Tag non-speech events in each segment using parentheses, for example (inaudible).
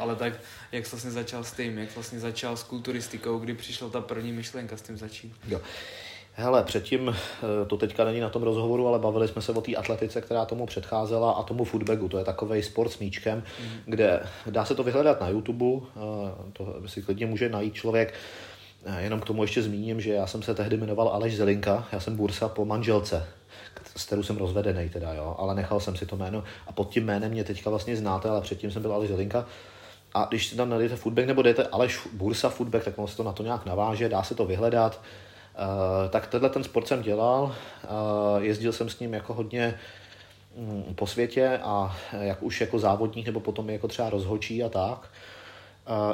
ale tak jak jsi vlastně začal s tím, jak vlastně začal s kulturistikou, kdy přišla ta první myšlenka s tím začít? Jo. Hele, předtím, eh, to teďka není na tom rozhovoru, ale bavili jsme se o té atletice, která tomu předcházela a tomu footbagu. To je takový sport s míčkem, mm. kde dá se to vyhledat na YouTube, eh, to si klidně může najít člověk. Eh, jenom k tomu ještě zmíním, že já jsem se tehdy jmenoval Aleš Zelinka, já jsem bursa po manželce, s kterou jsem rozvedený teda, jo, ale nechal jsem si to jméno a pod tím jménem mě teďka vlastně znáte, ale předtím jsem byl Aleš Zelinka. A když si tam najdete footback nebo dejte Aleš Bursa footback, tak se to na to nějak naváže, dá se to vyhledat. Uh, tak tenhle ten sport jsem dělal, uh, jezdil jsem s ním jako hodně um, po světě a jak už jako závodník nebo potom jako třeba rozhočí a tak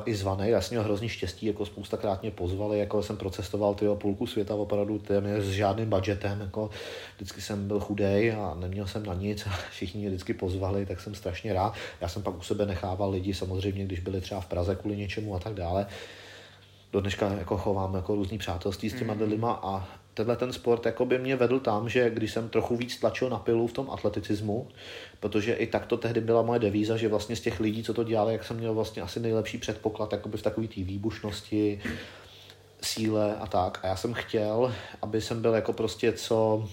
i zvaný. Já jsem měl hrozný štěstí, jako spoustakrát mě pozvali, jako jsem procestoval tyho půlku světa opravdu téměř s žádným budgetem, jako vždycky jsem byl chudej a neměl jsem na nic a (laughs) všichni mě vždycky pozvali, tak jsem strašně rád. Já jsem pak u sebe nechával lidi samozřejmě, když byli třeba v Praze kvůli něčemu a tak dále. Do dneška jako chovám jako různý přátelství s těma mm. lidma a tenhle ten sport jako by mě vedl tam, že když jsem trochu víc tlačil na pilu v tom atleticismu, protože i tak to tehdy byla moje devíza, že vlastně z těch lidí, co to dělali, jak jsem měl vlastně asi nejlepší předpoklad jakoby v takové té výbušnosti, síle a tak. A já jsem chtěl, aby jsem byl jako prostě co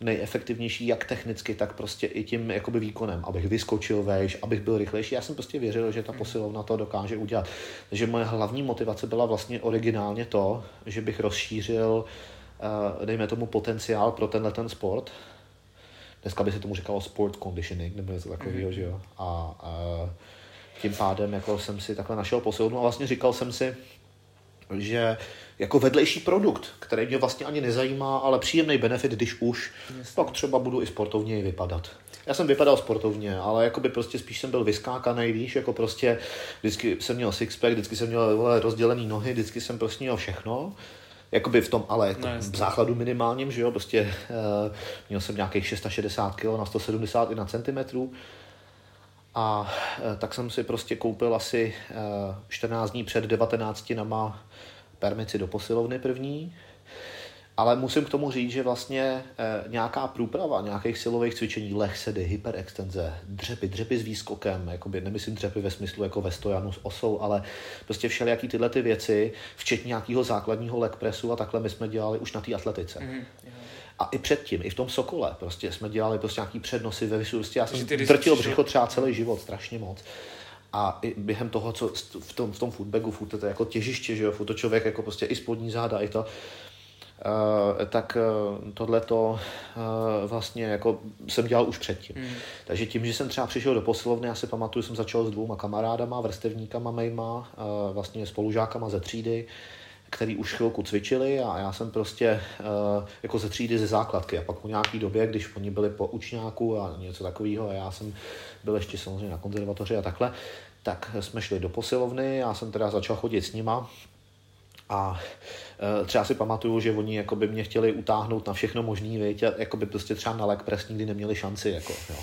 nejefektivnější jak technicky, tak prostě i tím jakoby výkonem, abych vyskočil vejš, abych byl rychlejší. Já jsem prostě věřil, že ta posilovna to dokáže udělat. Takže moje hlavní motivace byla vlastně originálně to, že bych rozšířil uh, dejme tomu potenciál pro tenhle ten sport. Dneska by se tomu říkalo sport conditioning nebo něco takového, mm. že jo. A uh, tím pádem jako jsem si takhle našel posilovnu a vlastně říkal jsem si, že jako vedlejší produkt, který mě vlastně ani nezajímá, ale příjemný benefit, když už, Jasně. pak třeba budu i sportovně vypadat. Já jsem vypadal sportovně, ale jako by prostě spíš jsem byl vyskákaný, víš, jako prostě vždycky jsem měl sixpack, vždycky jsem měl vole, rozdělený nohy, vždycky jsem prostě měl všechno. Jakoby v tom ale no, v základu minimálním, že jo, prostě uh, měl jsem nějakých 660 kg na 170 i na centimetrů. A uh, tak jsem si prostě koupil asi uh, 14 dní před 19 nama permici do posilovny první, ale musím k tomu říct, že vlastně e, nějaká průprava nějakých silových cvičení, lehsedy, hyperextenze, dřepy, dřepy s výskokem, jakoby, nemyslím dřepy ve smyslu jako ve stojanu s osou, ale prostě všelijaký tyhle ty věci, včetně nějakého základního leg pressu a takhle my jsme dělali už na té atletice. Mm-hmm. A i předtím, i v tom Sokole, prostě jsme dělali prostě nějaký přednosy ve vysu. Prostě já jsem drtil břicho třeba celý život, strašně moc. A i během toho, co v tom, v tom footbagu, furt to je jako těžiště, že jo, furt to člověk jako prostě i spodní záda, i to, tak uh, tohleto uh, vlastně jako jsem dělal už předtím. Hmm. Takže tím, že jsem třeba přišel do posilovny, já si pamatuju, jsem začal s dvouma kamarádama, vrstevníkama mejma, vlastně spolužákama ze třídy, který už chvilku cvičili a já jsem prostě uh, jako ze třídy ze základky a pak po nějaký době, když oni byli po učňáku a něco takového a já jsem byl ještě samozřejmě na konzervatoři a takhle, tak jsme šli do posilovny, já jsem teda začal chodit s nima a e, třeba si pamatuju, že oni jako by mě chtěli utáhnout na všechno možný, věď, a jako by prostě třeba na leg pres nikdy neměli šanci. Jako, jo.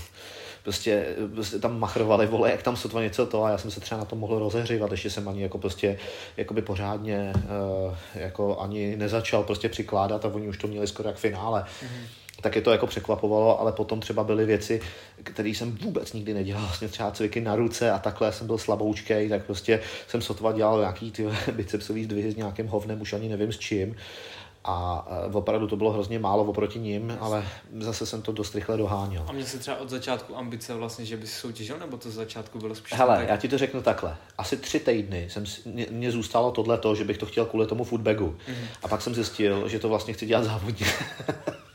Prostě, prostě, tam machrovali, vole, jak tam sotva něco to a já jsem se třeba na to mohl rozehřívat, ještě jsem ani jako prostě jakoby pořádně uh, jako ani nezačal prostě přikládat a oni už to měli skoro jak finále. Mm-hmm tak je to jako překvapovalo, ale potom třeba byly věci, které jsem vůbec nikdy nedělal, vlastně třeba cviky na ruce a takhle jsem byl slaboučkej, tak prostě jsem sotva dělal nějaký ty (laughs) bicepsový zdvihy s nějakým hovnem, už ani nevím s čím. A opravdu to bylo hrozně málo oproti ním, ale zase jsem to dost rychle doháněl. A mě se třeba od začátku ambice vlastně, že by si soutěžil, nebo to z začátku bylo spíš... Hele, tak... já ti to řeknu takhle. Asi tři týdny jsem, mě, mě zůstalo tohle to, že bych to chtěl kvůli tomu footbagu. Mm-hmm. A pak jsem zjistil, že to vlastně chci dělat závodně. (laughs)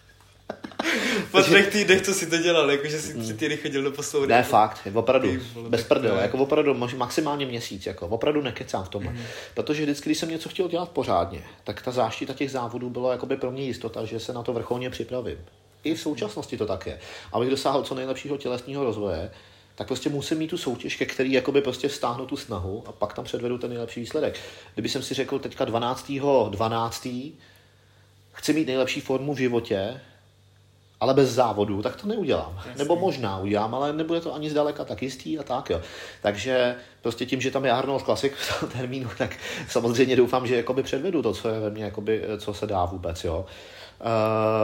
po třech týdnech, co si to dělal, jakože si tři týdny chodil do poslouny. Ne, fakt, opravdu, bez prdele, jako opravdu maximálně měsíc, jako opravdu nekecám v tomhle. Mm. Protože vždycky, když jsem něco chtěl dělat pořádně, tak ta záštita těch závodů bylo jakoby pro mě jistota, že se na to vrcholně připravím. I v současnosti to tak je. Abych dosáhl co nejlepšího tělesního rozvoje, tak prostě musím mít tu soutěž, ke který jakoby prostě stáhnu tu snahu a pak tam předvedu ten nejlepší výsledek. Kdyby jsem si řekl teďka 12. 12. chci mít nejlepší formu v životě, ale bez závodu, tak to neudělám. Jasně. Nebo možná udělám, ale nebude to ani zdaleka tak jistý a tak jo. Takže prostě tím, že tam je Arnold Classic v tom termínu, tak samozřejmě doufám, že jakoby předvedu to, co je ve mně, jakoby, co se dá vůbec, jo.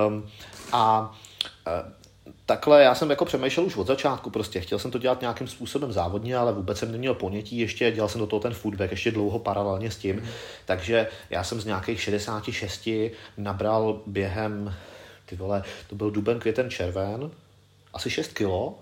Um, a uh, takhle já jsem jako přemýšlel už od začátku prostě. Chtěl jsem to dělat nějakým způsobem závodně, ale vůbec jsem neměl ponětí ještě, dělal jsem do toho ten foodback ještě dlouho paralelně s tím. Mm. Takže já jsem z nějakých 66 nabral během, ty vole, to byl duben, květen, červen, asi 6 kilo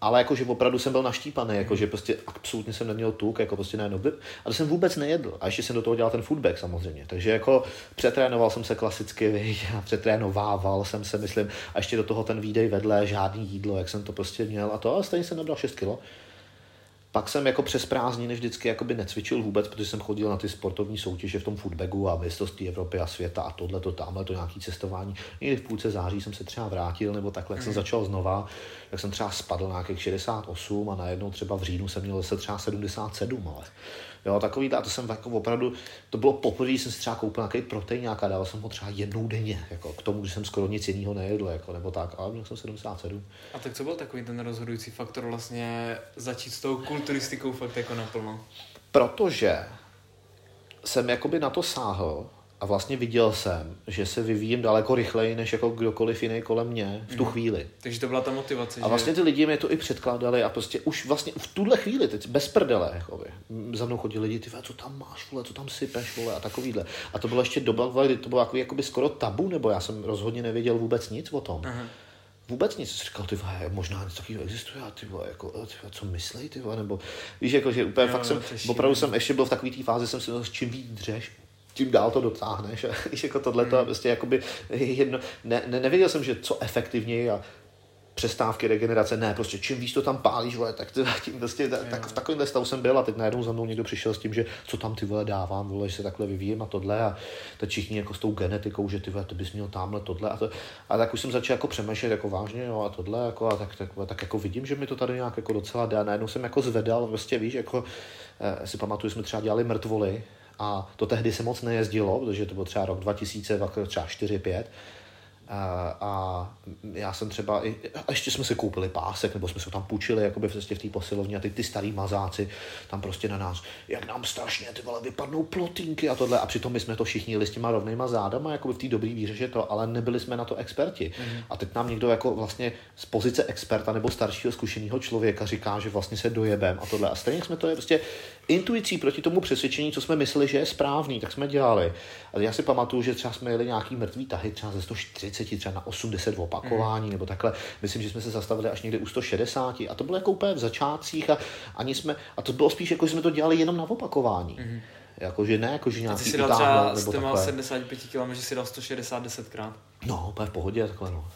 ale jakože opravdu jsem byl naštípaný, jakože prostě absolutně jsem neměl tuk, jako prostě najednou, ale jsem vůbec nejedl. A ještě jsem do toho dělal ten foodback samozřejmě. Takže jako přetrénoval jsem se klasicky, víš, a přetrénovával jsem se, myslím, a ještě do toho ten výdej vedle, žádný jídlo, jak jsem to prostě měl a to, a stejně jsem nabral 6 kilo. Pak jsem jako přes prázdniny vždycky jakoby necvičil vůbec, protože jsem chodil na ty sportovní soutěže v tom footbagu a mistrovství Evropy a světa a tohle, to tamhle, to nějaký cestování. Někdy v půlce září jsem se třeba vrátil, nebo takhle, jak jsem mhm. začal znova, tak jsem třeba spadl na nějakých 68 a najednou třeba v říjnu jsem měl zase třeba 77, ale Jo, takový, a to jsem jako opravdu, to bylo poprvé, jsem si třeba koupil nějaký protein nějaká, dával jsem ho třeba jednou denně, jako k tomu, že jsem skoro nic jiného nejedl, jako, nebo tak, ale měl jsem 77. A tak co byl takový ten rozhodující faktor vlastně začít s tou kulturistikou fakt jako naplno? Protože jsem jakoby na to sáhl, a vlastně viděl jsem, že se vyvíjím daleko rychleji, než jako kdokoliv jiný kolem mě v tu mm. chvíli. Takže to byla ta motivace. A vlastně ty lidi mi to i předkládali a prostě už vlastně v tuhle chvíli, teď bez prdele, jakoby, za mnou chodili lidi, ty co tam máš, vole, co tam sypeš, vole, a takovýhle. A to bylo ještě doba, kdy to bylo jako, jakoby skoro tabu, nebo já jsem rozhodně nevěděl vůbec nic o tom. Aha vůbec nic. Jsem říkal, ty vole, možná něco takového existuje, a ty vole, jako, ty vole, co myslej, ty vole, nebo víš, jako, že úplně jo, fakt jsem, opravdu jsem ještě byl v takové té fázi, jsem si s čím víc dřeš, tím dál to dotáhneš. (laughs) Víš, jako tohle to hmm. prostě jakoby jedno, ne, ne, nevěděl jsem, že co efektivněji a přestávky, regenerace, ne, prostě čím víc to tam pálíš, vole, tak, ty, tím prostě, tak, tak v takovémhle stavu jsem byl a teď najednou za mnou někdo přišel s tím, že co tam ty vole dávám, vole, že se takhle vyvíjím a tohle a teď všichni jako s tou genetikou, že ty vole, ty bys měl tamhle tohle a, to, a tak už jsem začal jako přemýšlet jako vážně, jo, a tohle, jako, a tak, tak, tak, jako vidím, že mi to tady nějak jako docela dá, najednou jsem jako zvedal, prostě víš, jako eh, si pamatuju, jsme třeba dělali mrtvoly, a to tehdy se moc nejezdilo, protože to byl třeba rok 2000, třeba 4-5 a, a já jsem třeba, i, a ještě jsme si koupili pásek, nebo jsme se tam půjčili jakoby v cestě v té posilovně a ty, ty starý mazáci tam prostě na nás, jak nám strašně ty vole vypadnou plotínky a tohle a přitom my jsme to všichni jeli s těma rovnýma zádama, jako v té dobré víře, že to, ale nebyli jsme na to experti. Mm. A teď nám někdo jako vlastně z pozice experta nebo staršího zkušeného člověka říká, že vlastně se dojebem a tohle. A stejně jsme to je prostě intuicí proti tomu přesvědčení, co jsme mysleli, že je správný, tak jsme dělali. A já si pamatuju, že třeba jsme jeli nějaký mrtvý tahy, třeba ze 140, třeba na 80 opakování, mm. nebo takhle. Myslím, že jsme se zastavili až někde u 160 a to bylo jako úplně v začátcích a ani jsme, a to bylo spíš jako, že jsme to dělali jenom na opakování. Mm. Jakože ne, jakože nějaký Ty jsi dal třeba, nebo takhle. 75 kg, že si dal 160 desetkrát. No, úplně v pohodě, takhle no.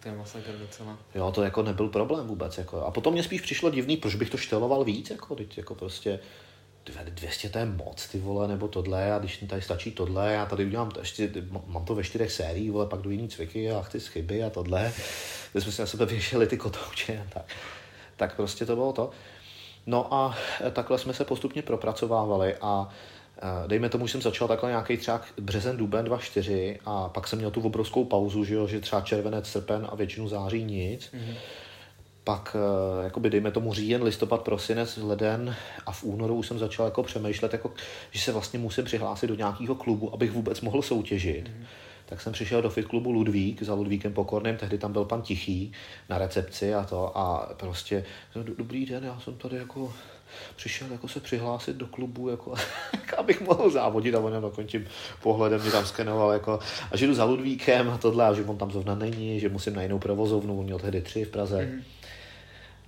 To je masakr docela. Jo, to jako nebyl problém vůbec. Jako. A potom mě spíš přišlo divný, proč bych to šteloval víc, jako, teď, jako prostě 200 to je moc, ty vole, nebo tohle, a když tady stačí tohle, já tady udělám, to ještě, mám to ve čtyřech sériích, vole, pak jdu jiný cviky a chci chyby a tohle, kde jsme si na sebe věšeli ty kotouče a tak. Tak prostě to bylo to. No a takhle jsme se postupně propracovávali a dejme tomu, že jsem začal takhle nějaký třeba březen, duben 2.4 a pak jsem měl tu obrovskou pauzu, že, jo, že třeba červenec, srpen a většinu září nic. Mm-hmm pak, eh, jakoby dejme tomu říjen, listopad, prosinec, leden a v únoru už jsem začal jako přemýšlet, jako, že se vlastně musím přihlásit do nějakého klubu, abych vůbec mohl soutěžit. Mm. Tak jsem přišel do fit klubu Ludvík za Ludvíkem Pokorným, tehdy tam byl pan Tichý na recepci a to a prostě dobrý den, já jsem tady jako přišel jako se přihlásit do klubu, jako, (laughs) abych mohl závodit a on jenom dokončím pohledem mě tam skenoval, jako, a že jdu za Ludvíkem a tohle, a že on tam zrovna není, že musím na jinou provozovnu, on měl tehdy tři v Praze. Mm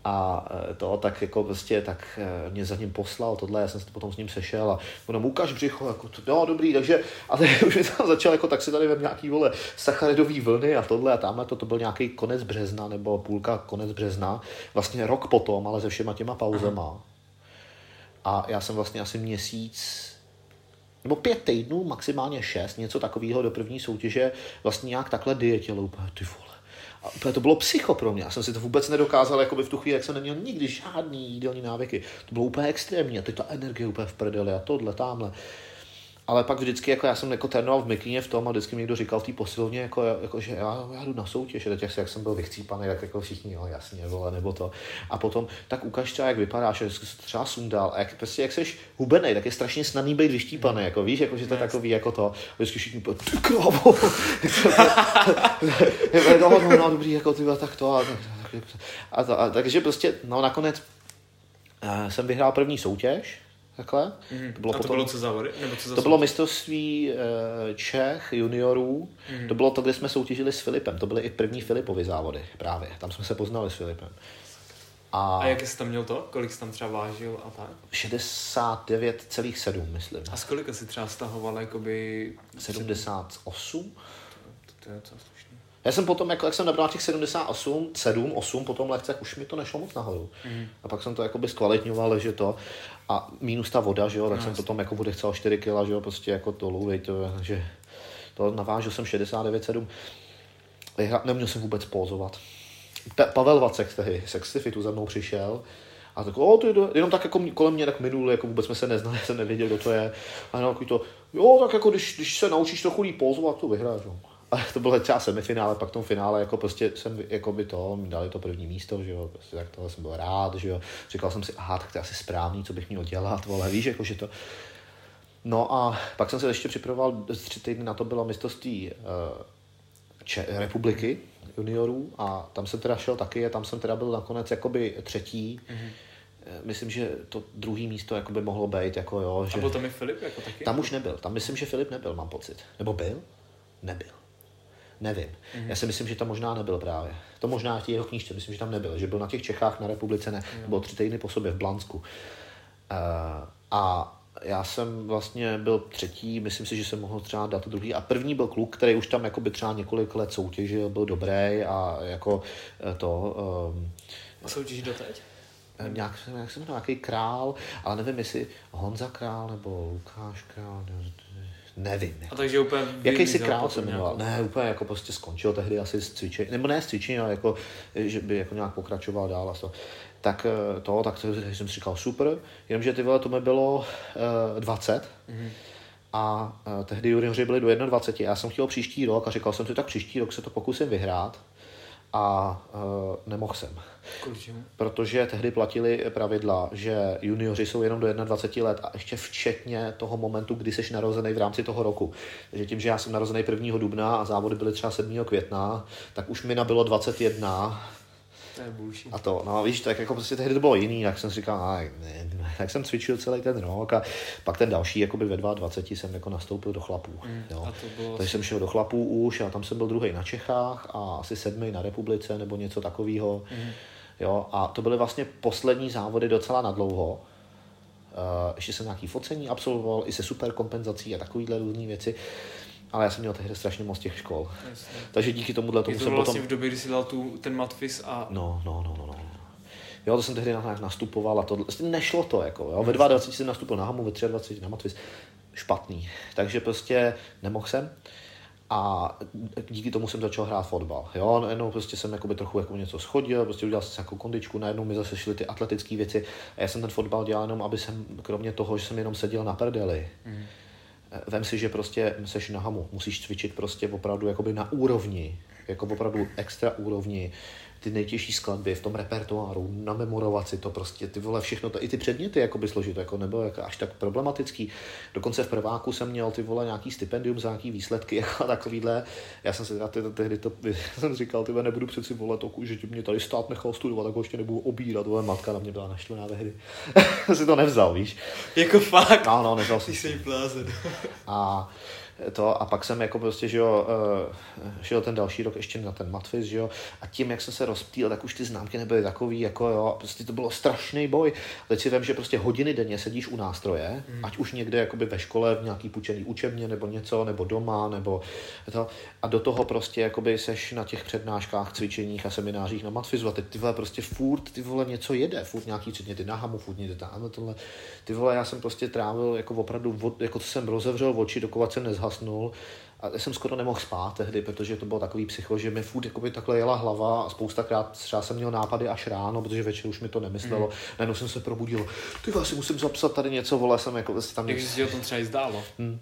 a e, to, tak jako prostě, tak e, mě za ním poslal tohle, já jsem se potom s ním sešel a ono ukáž břicho, jako to, no dobrý, takže (laughs) a teď už mi tam začal jako tak si tady ve nějaký vole sacharidový vlny a tohle a tamhle to, to byl nějaký konec března nebo půlka konec března, vlastně rok potom, ale se všema těma pauzema. A já jsem vlastně asi měsíc nebo pět týdnů, maximálně šest, něco takového do první soutěže, vlastně nějak takhle dietěl úplně, ty vole a úplně to bylo psycho pro mě. Já jsem si to vůbec nedokázal, jako by v tu chvíli, jak jsem neměl nikdy žádný jídelní návyky. To bylo úplně extrémní a teď ta energie úplně v prdeli a tohle, tamhle. Ale pak vždycky, jako já jsem jako trénoval v Mikíně v tom a vždycky mi někdo říkal v té posilovně, jako, jako, že já, já jdu na soutěž, a teď jak jsem byl vychcípaný, tak jako všichni, jo, jasně, vole, nebo to. A potom, tak ukaž třeba, jak vypadáš, jak jsi třeba sundal, a jak, prostě, jak jsi hubený, tak je strašně snadný být vyštípaný, jako víš, jako, že to je takový, jako to, vždycky všichni, ty krávo, no, no, no, dobrý, jako ty, tak to, a, a, takže prostě, no nakonec uh, jsem vyhrál první soutěž, takhle. Mm-hmm. To bylo, a to potom, bylo co závody? Nebo co za to bylo mistrovství uh, Čech juniorů. Mm-hmm. To bylo to, kde jsme soutěžili s Filipem. To byly i první Filipovy závody právě. Tam jsme se poznali s Filipem. A, a jak jsi tam měl to? Kolik jsi tam třeba vážil a tak? 69,7 myslím. A z kolika jsi třeba stahoval jakoby... 78? To, to, to je. Já jsem potom, jako, jak jsem nabral těch 78, 7, 8 po tom lehce, už mi to nešlo moc nahoru. Mm. A pak jsem to jakoby zkvalitňoval, že to, a minus ta voda, že jo, tak no, jsem potom jako bude chcel 4 kg, že jo, prostě jako dolů, to, že to navážil jsem 69,7. Neměl jsem vůbec pózovat. Pavel Vacek tehdy, Sexifitu za mnou přišel a tak, o, ty, jenom tak jako kolem mě tak minul, jako vůbec jsme se neznali, (laughs) jsem nevěděl, kdo to je. A jenom to, jo, tak jako když, když se naučíš trochu líp pózovat, to vyhráš. Jo. A to bylo třeba semifinále, pak v tom finále jako prostě jsem jako by to, mi dali to první místo, že jo, prostě tak tohle jsem byl rád, že jo. Říkal jsem si, aha, tak to je asi správný, co bych měl dělat, vole, víš, jako že to. No a pak jsem se ještě připravoval, tři týdny na to bylo mistrovství uh, Če- republiky juniorů a tam jsem teda šel taky a tam jsem teda byl nakonec jakoby třetí. Mm-hmm. Myslím, že to druhý místo jako by mohlo být, jako jo. Že... A byl tam i Filip jako taky? Tam už nebyl, tam myslím, že Filip nebyl, mám pocit. Nebo byl? Nebyl. Nevím. Mm-hmm. Já si myslím, že tam možná nebyl právě. To možná v té jeho knížce, myslím, že tam nebyl. Že byl na těch Čechách na republice, ne. Mm. Byl tři týdny po sobě v Blansku. Uh, a já jsem vlastně byl třetí, myslím si, že jsem mohl třeba dát druhý. A první byl kluk, který už tam jako by třeba několik let soutěžil, byl dobrý a jako eh, to... Um, a soutěží doteď? Eh, nějak, jak se jmenuje, nějaký král, ale nevím, jestli Honza král nebo Lukáš král, nevím. Jako. A takže úplně Jaký si král se jmenoval? Ne, úplně jako prostě skončil tehdy asi s cvičením, nebo ne s cvičením, ale jako, že by jako nějak pokračoval dál a to. Tak eh, to, tak to, jsem si říkal super, jenomže ty vole, to mi bylo uh, 20. Mm-hmm. A uh, tehdy junioři byli do 21. Já jsem chtěl příští rok a říkal jsem si, tak příští rok se to pokusím vyhrát. A uh, nemohl jsem. Protože tehdy platili pravidla, že junioři jsou jenom do 21 let a ještě včetně toho momentu, kdy jsi narozený v rámci toho roku. Takže tím, že já jsem narozený 1. dubna a závody byly třeba 7. května, tak už mi nabylo 21 to je bullshit. A to, no víš, tak jako prostě tehdy to bylo jiný, jak jsem si říkal, a, ne, ne, tak jsem cvičil celý ten rok a pak ten další, jakoby ve 22 jsem jako nastoupil do chlapů. Mm, jo. A to bylo... Takže jsem šel do chlapů už a tam jsem byl druhý na Čechách a asi sedmý na republice nebo něco takového. Mm. Jo, a to byly vlastně poslední závody docela nadlouho. Uh, ještě jsem nějaký focení absolvoval, i se super kompenzací a takovýhle různé věci. Ale já jsem měl tehdy strašně moc těch škol. Jasně. Takže díky tomu tomu to jsem vlastně potom... v době, kdy jsi dal tu, ten matfis a... No, no, no, no, no. Jo, to jsem tehdy nastupoval a to vlastně nešlo to, jako, jo. Ve 22 jsem nastoupil na Hamu, ve 23 na matfis. Špatný. Takže prostě nemohl jsem. A díky tomu jsem začal hrát fotbal. Jo, najednou prostě jsem jakoby trochu jako něco schodil, prostě udělal jsem nějakou kondičku, najednou mi zase šly ty atletické věci. A já jsem ten fotbal dělal jenom, aby jsem, kromě toho, že jsem jenom seděl na prdeli, mm vem si, že prostě seš na hamu, musíš cvičit prostě opravdu jakoby na úrovni, jako opravdu extra úrovni, ty nejtěžší skladby v tom repertoáru, namemorovat si to prostě, ty vole, všechno, to, i ty předměty jako by složit, jako nebylo jako až tak problematický. Dokonce v prváku jsem měl ty vole nějaký stipendium za nějaký výsledky, (laughs) jako takovýhle. Já jsem si tehdy to, (laughs) jsem říkal, ty nebudu přeci vole to, že mě tady stát nechal studovat, tak ho ještě nebudu obírat, vole, matka na mě byla naštvaná tehdy. (laughs) si to nevzal, víš. Jako fakt? No, no, nevzal si. Ty jsi blázen. A to a pak jsem jako prostě, že jo, šel ten další rok ještě na ten matfis, že jo, a tím, jak jsem se rozptýl, tak už ty známky nebyly takový, jako jo, prostě to bylo strašný boj. Teď si vím, že prostě hodiny denně sedíš u nástroje, hmm. ať už někde jakoby ve škole, v nějaký půjčený učebně, nebo něco, nebo doma, nebo to, a do toho prostě jakoby seš na těch přednáškách, cvičeních a seminářích na matfizu a teď ty vole prostě furt ty vole něco jede, furt nějaký předměty na hamu, furt někde tam, tohle. Ty vole, já jsem prostě trávil jako opravdu, jako co jsem rozevřel oči, dokovat jsem nezhasnul a já jsem skoro nemohl spát tehdy, protože to bylo takový psycho, že mi furt jakoby takhle jela hlava a spoustakrát třeba jsem měl nápady až ráno, protože večer už mi to nemyslelo. Mm. Najednou jsem se probudil, ty si musím zapsat tady něco, vole, jsem jako tam... Jak jsi o tom třeba i zdálo? Hmm.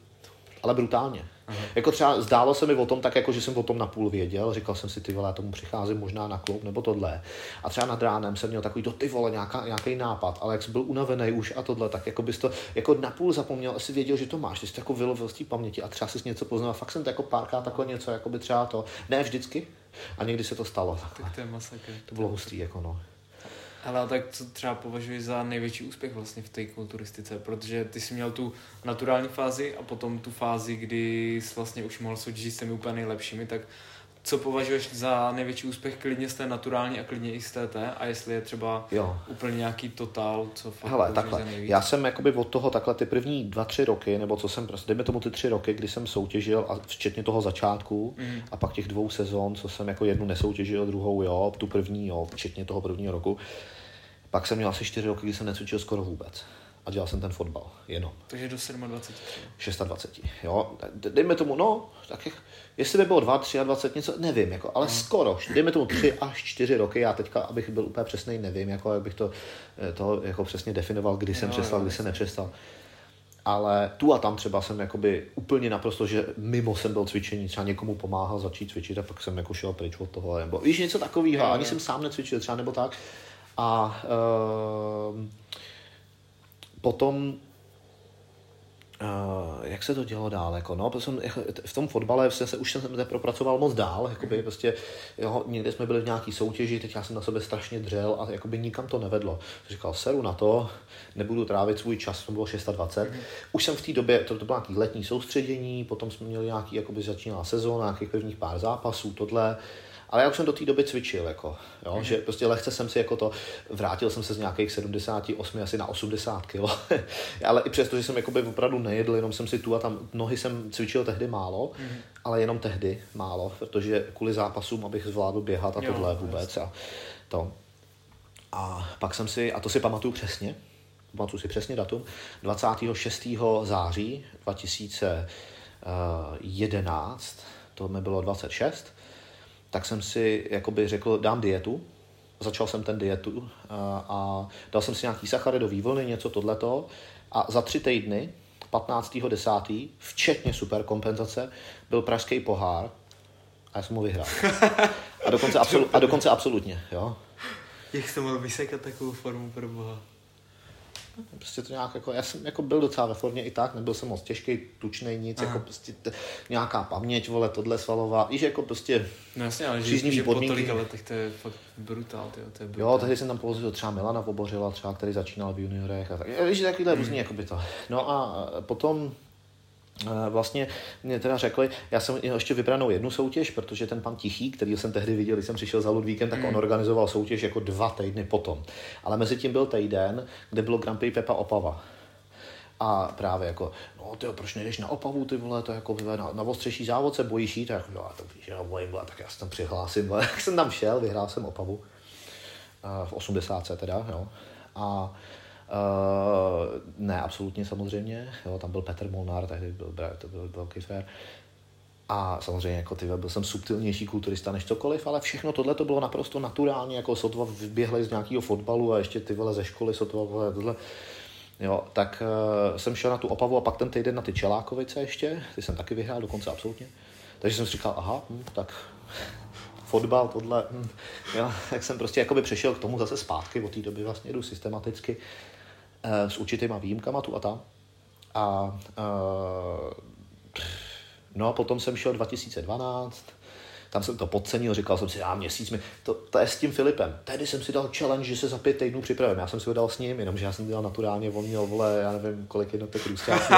ale brutálně. Aha. Jako třeba zdálo se mi o tom tak, jako že jsem o tom napůl věděl, říkal jsem si, ty vole, já tomu přicházím možná na klub nebo tohle. A třeba nad ránem jsem měl takový, to ty vole, nějaká, nějaký nápad, ale jak jsi byl unavený už a tohle, tak jako bys to jako napůl zapomněl, asi věděl, že to máš, ty jsi to jako vylovil z té paměti a třeba jsi něco poznal. Fakt jsem to jako párkrát takhle něco, jako by třeba to, ne vždycky, a někdy se to stalo. Tak to je masakr. To bylo hustý, jako no. Ale tak co třeba považuješ za největší úspěch vlastně v té kulturistice? Protože ty jsi měl tu naturální fázi a potom tu fázi, kdy jsi vlastně už mohl soutěžit s těmi úplně nejlepšími, tak co považuješ za největší úspěch klidně z té naturální a klidně i z TT a jestli je třeba jo. úplně nějaký totál, co fakt Hele, takhle, já jsem jakoby od toho takhle ty první dva, tři roky, nebo co jsem prostě, dejme tomu ty tři roky, kdy jsem soutěžil a včetně toho začátku mm. a pak těch dvou sezon, co jsem jako jednu nesoutěžil, druhou jo, tu první jo, včetně toho prvního roku, pak jsem měl asi 4 roky, kdy jsem necvičil skoro vůbec. A dělal jsem ten fotbal, jenom. Takže do 27. 26, jo. Dejme tomu, no, tak jak, jestli by bylo 2, 23, něco, nevím, jako, ale no. skoro. Dejme tomu 3 až 4 roky, já teďka, abych byl úplně přesný, nevím, jako, jak bych to, eh, to jako přesně definoval, kdy jo, jsem přestal, jo, kdy jsem nepřestal. Ale tu a tam třeba jsem jakoby úplně naprosto, že mimo jsem byl cvičení, třeba někomu pomáhal začít cvičit a pak jsem jako šel pryč od toho, nebo víš něco takového, ani jsem sám necvičil třeba nebo tak. A uh, potom Uh, jak se to dělo dál, jako, no, jsem, jako, v tom fotbale jsem se, už jsem nepropracoval moc dál, jakoby, prostě, jo, někde jsme byli v nějaký soutěži, teď já jsem na sebe strašně dřel a jakoby nikam to nevedlo. Říkal, seru na to, nebudu trávit svůj čas, to bylo 620. Mm. Už jsem v té době, to, to bylo nějaký letní soustředění, potom jsme měli nějaký, jakoby začínala sezóna, nějakých prvních pár zápasů, tohle, ale já už jsem do té doby cvičil, jako, jo, mm. že prostě lehce jsem si jako to, vrátil jsem se z nějakých 78 asi na 80 kg, (laughs) ale i přesto, že jsem jakoby opravdu nejedl, jenom jsem si tu a tam, nohy jsem cvičil tehdy málo, mm. ale jenom tehdy málo, protože kvůli zápasům, abych zvládl běhat a jo, tohle vůbec a to. A pak jsem si, a to si pamatuju přesně, pamatuju si přesně datum, 26. září 2011, to mi bylo 26, tak jsem si jakoby řekl, dám dietu, začal jsem ten dietu a, a dal jsem si nějaký sacharidový vlny, něco tohleto a za tři týdny, 15.10., včetně superkompenzace, byl pražský pohár a já jsem ho vyhrál. A dokonce, (laughs) absolu, a dokonce absolutně, jo. Jak jsi mohl vysekat takovou formu pro boha? Prostě to nějak jako, já jsem jako byl docela ve formě i tak, nebyl jsem moc těžký, tučný, nic, Aha. jako prostě t- nějaká paměť, vole, tohle svalová, víš, jako prostě No jasně, ale že, že podmínky. po tolika letech to je fakt brutál, tyjo, to je brutál. Jo, tehdy jsem tam použil třeba Milana Vobořila, třeba, který začínal v juniorech a tak, víš, takovýhle hmm. různý, jako by to. No a potom vlastně mě teda řekli, já jsem ještě vybranou jednu soutěž, protože ten pan Tichý, který jsem tehdy viděl, když jsem přišel za Ludvíkem, tak on mm. organizoval soutěž jako dva týdny potom. Ale mezi tím byl týden, kde bylo Grand Prix Pepa Opava. A právě jako, no ty proč nejdeš na Opavu, ty vole, to jako na, na ostřejší závod se bojíš jít, tak no, to víš, já bojím, tak já se tam přihlásím, vole. (laughs) tak jsem tam šel, vyhrál jsem Opavu. v 80 teda, jo. A Uh, ne, absolutně samozřejmě. Jo, tam byl Petr Molnár, tehdy byl, to byl velký fér. A samozřejmě jako ty byl jsem subtilnější kulturista než cokoliv, ale všechno tohle to bylo naprosto naturálně, jako sotva vyběhli z nějakého fotbalu a ještě ty vole ze školy sotva vole, tohle. Jo, tak uh, jsem šel na tu Opavu a pak ten týden na ty Čelákovice ještě, ty jsem taky vyhrál dokonce absolutně. Takže jsem si říkal, aha, hm, tak (laughs) fotbal, tohle, hm, jo, (laughs) tak jsem prostě jakoby přešel k tomu zase zpátky, od té doby vlastně jdu systematicky s určitýma výjimkama tu a tam. A uh, no a potom jsem šel 2012, tam jsem to podcenil, říkal jsem si, já měsíc mi, to, to je s tím Filipem. Tehdy jsem si dal challenge, že se za pět týdnů připravím. Já jsem si ho dal s ním, jenomže já jsem dělal naturálně, on měl, vole, já nevím, kolik jednotek růstáků.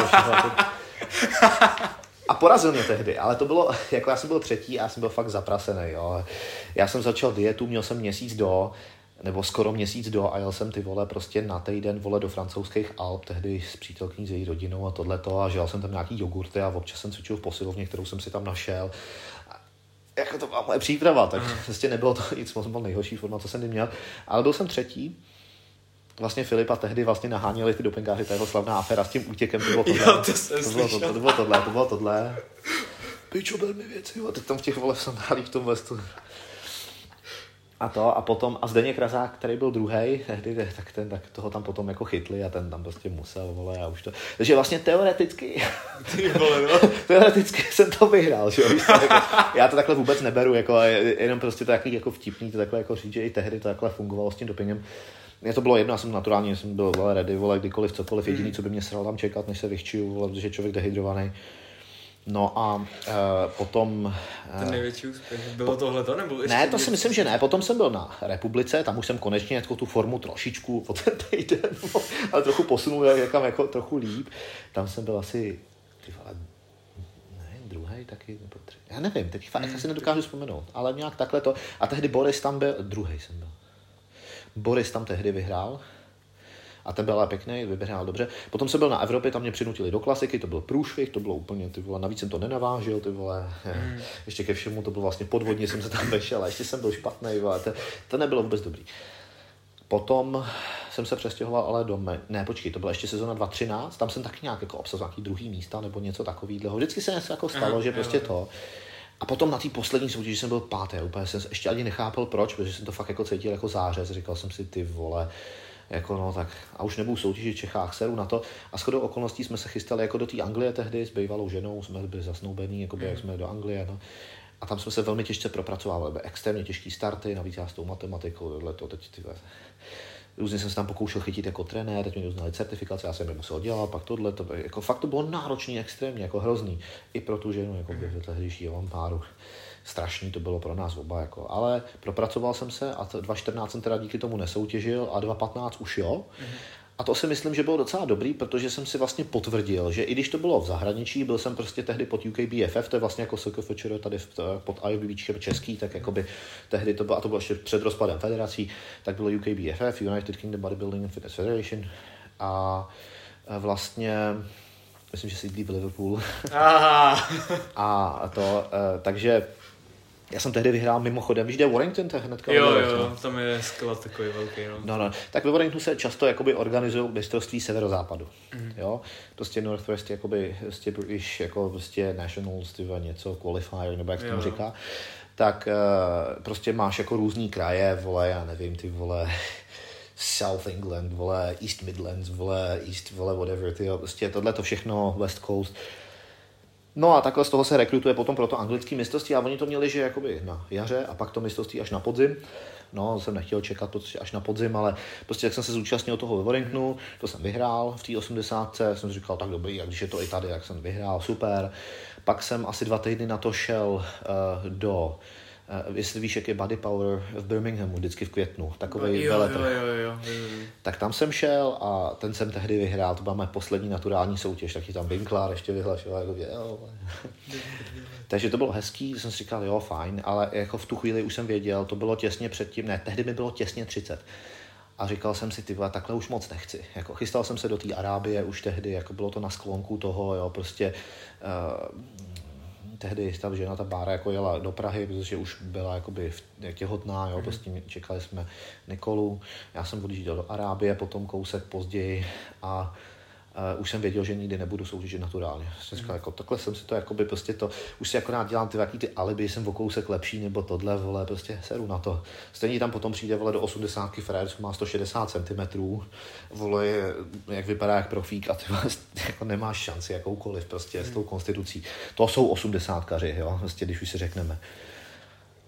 A porazil mě tehdy, ale to bylo, jako já jsem byl třetí a já jsem byl fakt zaprasený, jo. Já jsem začal dietu, měl jsem měsíc do, nebo skoro měsíc do a jel jsem ty vole prostě na týden vole do francouzských Alp, tehdy s přítelkyní s její rodinou a tohleto a žil jsem tam nějaký jogurty a občas jsem cvičil v posilovně, kterou jsem si tam našel. A jako to byla moje příprava, tak mm. prostě nebylo to (laughs) nic, moc byl nejhorší forma, co jsem kdy měl, ale byl jsem třetí, vlastně Filipa tehdy vlastně naháněli ty dopingáři, ta jeho slavná aféra s tím útěkem, to bylo tohle. Jo, to, to, bylo to, to, bylo tohle, to bylo tohle. Pičo, byl mi věci, a teď tam v těch vole v sandálích v tom vestu A to, a potom, a Zdeněk Razák, který byl druhý, tehdy, tak, ten, tak toho tam potom jako chytli a ten tam prostě musel, vole, a už to. Takže vlastně teoreticky, Ty vole, no. (laughs) teoreticky jsem to vyhrál, že jo? jako, Já to takhle vůbec neberu, jako, jenom prostě to takový jako vtipný, to takhle jako říct, že i tehdy to takhle fungovalo s tím dopingem. Mně to bylo jedno, já jsem naturálně jsem byl vole, ready, vole, kdykoliv, cokoliv, jediný, co by mě sral tam čekat, než se vychčiju, vole, protože je člověk dehydrovaný. No a e, potom... Ten největší úspěch. Bylo tohle to, nebo ještě Ne, to si myslím, že ne. Potom jsem byl na Republice, tam už jsem konečně jako tu formu trošičku o ten týden, ale trochu posunul někam jako trochu líp. Tam jsem byl asi, ty vole, ne, druhý taky, nebo tři. Já nevím, teď fakt asi nedokážu vzpomenout, ale nějak takhle to. A tehdy Boris tam byl, druhý jsem byl. Boris tam tehdy vyhrál. A ten byl ale pěkný, vyhrál dobře. Potom jsem byl na Evropě, tam mě přinutili do klasiky, to byl průšvih, to bylo úplně, ty vole, navíc jsem to nenavážil, ty vole, mm. (laughs) ještě ke všemu to bylo vlastně podvodně, jsem se tam (laughs) vešel, a ještě jsem byl špatný, vole, to, to nebylo vůbec dobrý. Potom jsem se přestěhoval ale do, me... ne počkej, to byla ještě sezona 2013, tam jsem taky nějak jako obsazoval nějaký druhý místa nebo něco takového. Vždycky se něco jako stalo, Aha, že jo, prostě to. A potom na té poslední soutěži jsem byl pátý, úplně jsem ještě ani nechápal proč, protože jsem to fakt jako cítil jako zářez, říkal jsem si ty vole, jako no tak a už nebudu soutěžit v Čechách, seru na to. A shodou okolností jsme se chystali jako do té Anglie tehdy s bývalou ženou, jsme byli zasnoubení, jako by, jak jsme do Anglie. No. A tam jsme se velmi těžce propracovali, byly extrémně těžké starty, navíc já s tou matematikou, tohle to teď ty Různě jsem se tam pokoušel chytit jako trenér, teď mi uznali certifikace, já jsem je musel dělat, pak tohle, to, jako fakt to bylo náročný, extrémně, jako hrozný. I pro tu ženu, jako by tehdejší on páru. Strašný to bylo pro nás oba, jako. ale propracoval jsem se a to 2014 jsem teda díky tomu nesoutěžil a 2015 už jo. A to si myslím, že bylo docela dobrý, protože jsem si vlastně potvrdil, že i když to bylo v zahraničí, byl jsem prostě tehdy pod UKBFF, to je vlastně jako SKFČR tady v, pod IOBBčkem český, tak jakoby tehdy to bylo, a to bylo ještě před rozpadem federací, tak bylo UKBFF, United Kingdom Bodybuilding and Fitness Federation. A a vlastně, myslím, že sídlí v Liverpoolu. Aha. (laughs) A to, eh, takže já jsem tehdy vyhrál mimochodem, víš, kde je Warrington, to je hnedka Jo, vedle, no. jo, tam je sklad takový velký, no. No, no. Tak ve Warringtonu se často jakoby organizují mistrovství severozápadu. Mm. Jo? Prostě Northwest jakoby prostě British jako prostě Nationals, ty něco, qualifier, nebo jak se tomu Jo. říká. Tak uh, prostě máš jako různý kraje, vole, já nevím, ty vole, (laughs) South England, vole, East Midlands, vole, East, vole, whatever, ty jo, prostě tohle to všechno, West Coast. No a takhle z toho se rekrutuje potom pro to anglické mistrovství a oni to měli, že jakoby na jaře a pak to mistrovství až na podzim. No, jsem nechtěl čekat prostě až na podzim, ale prostě jak jsem se zúčastnil toho ve Warringtonu, to jsem vyhrál v té 80. jsem říkal, tak dobrý, a když je to i tady, tak jsem vyhrál, super. Pak jsem asi dva týdny na to šel uh, do jestli víš, jak je Body Power v Birminghamu, vždycky v květnu, takový jo, veletrh. jo, jo, jo, jo, jo. Tak tam jsem šel a ten jsem tehdy vyhrál, to byla moje poslední naturální soutěž, taky tam Winkler ještě vyhlašoval, jako jo. Takže to bylo hezký, jsem si říkal, jo, fajn, ale jako v tu chvíli už jsem věděl, to bylo těsně předtím, ne, tehdy mi bylo těsně 30. A říkal jsem si, ty vole, takhle už moc nechci. Jako chystal jsem se do té Arábie už tehdy, jako bylo to na sklonku toho, jo, prostě uh, tehdy ta žena, ta Bára, jako jela do Prahy, protože už byla jakoby těhotná, jo, prostě mě- čekali jsme Nikolu, já jsem odjížděl do Arábie, potom kousek později a Uh, už jsem věděl, že nikdy nebudu soutěžit naturálně. Jsem říkal, jako, takhle jsem si to, jakoby, prostě to, už si akorát dělám ty, jaký ty alibi, jsem o kousek lepší, nebo tohle, vole, prostě seru na to. Stejně tam potom přijde, vole, do 80 frajer, má 160 cm, vole, je- jak vypadá jak profík a ty (laughs) jako nemáš šanci jakoukoliv, prostě s tou konstitucí. To jsou 80 kaři, jo, prostě, když už si řekneme.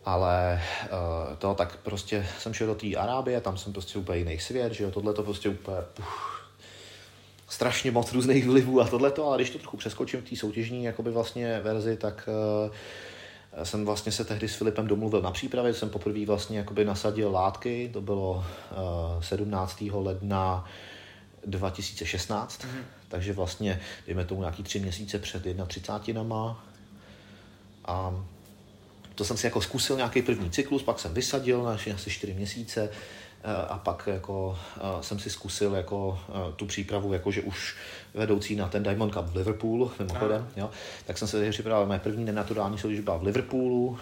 Ale uh, to tak prostě jsem šel do té Arábie, tam jsem prostě úplně jiný svět, že jo, tohle to prostě úplně, uf, strašně moc různých vlivů a tohleto, ale když to trochu přeskočím v té soutěžní jakoby vlastně verzi, tak uh, jsem vlastně se tehdy s Filipem domluvil na přípravě, jsem poprvé vlastně jakoby nasadil látky, to bylo uh, 17. ledna 2016, mm-hmm. takže vlastně, dejme tomu nějaký tři měsíce před 31. A to jsem si jako zkusil nějaký první cyklus, pak jsem vysadil na asi čtyři měsíce eh, a pak jako eh, jsem si zkusil jako eh, tu přípravu, jako že už vedoucí na ten Diamond Cup v Liverpoolu, mimochodem, jo, tak jsem se tehdy připravil, moje první nenaturální soutěž byla v Liverpoolu,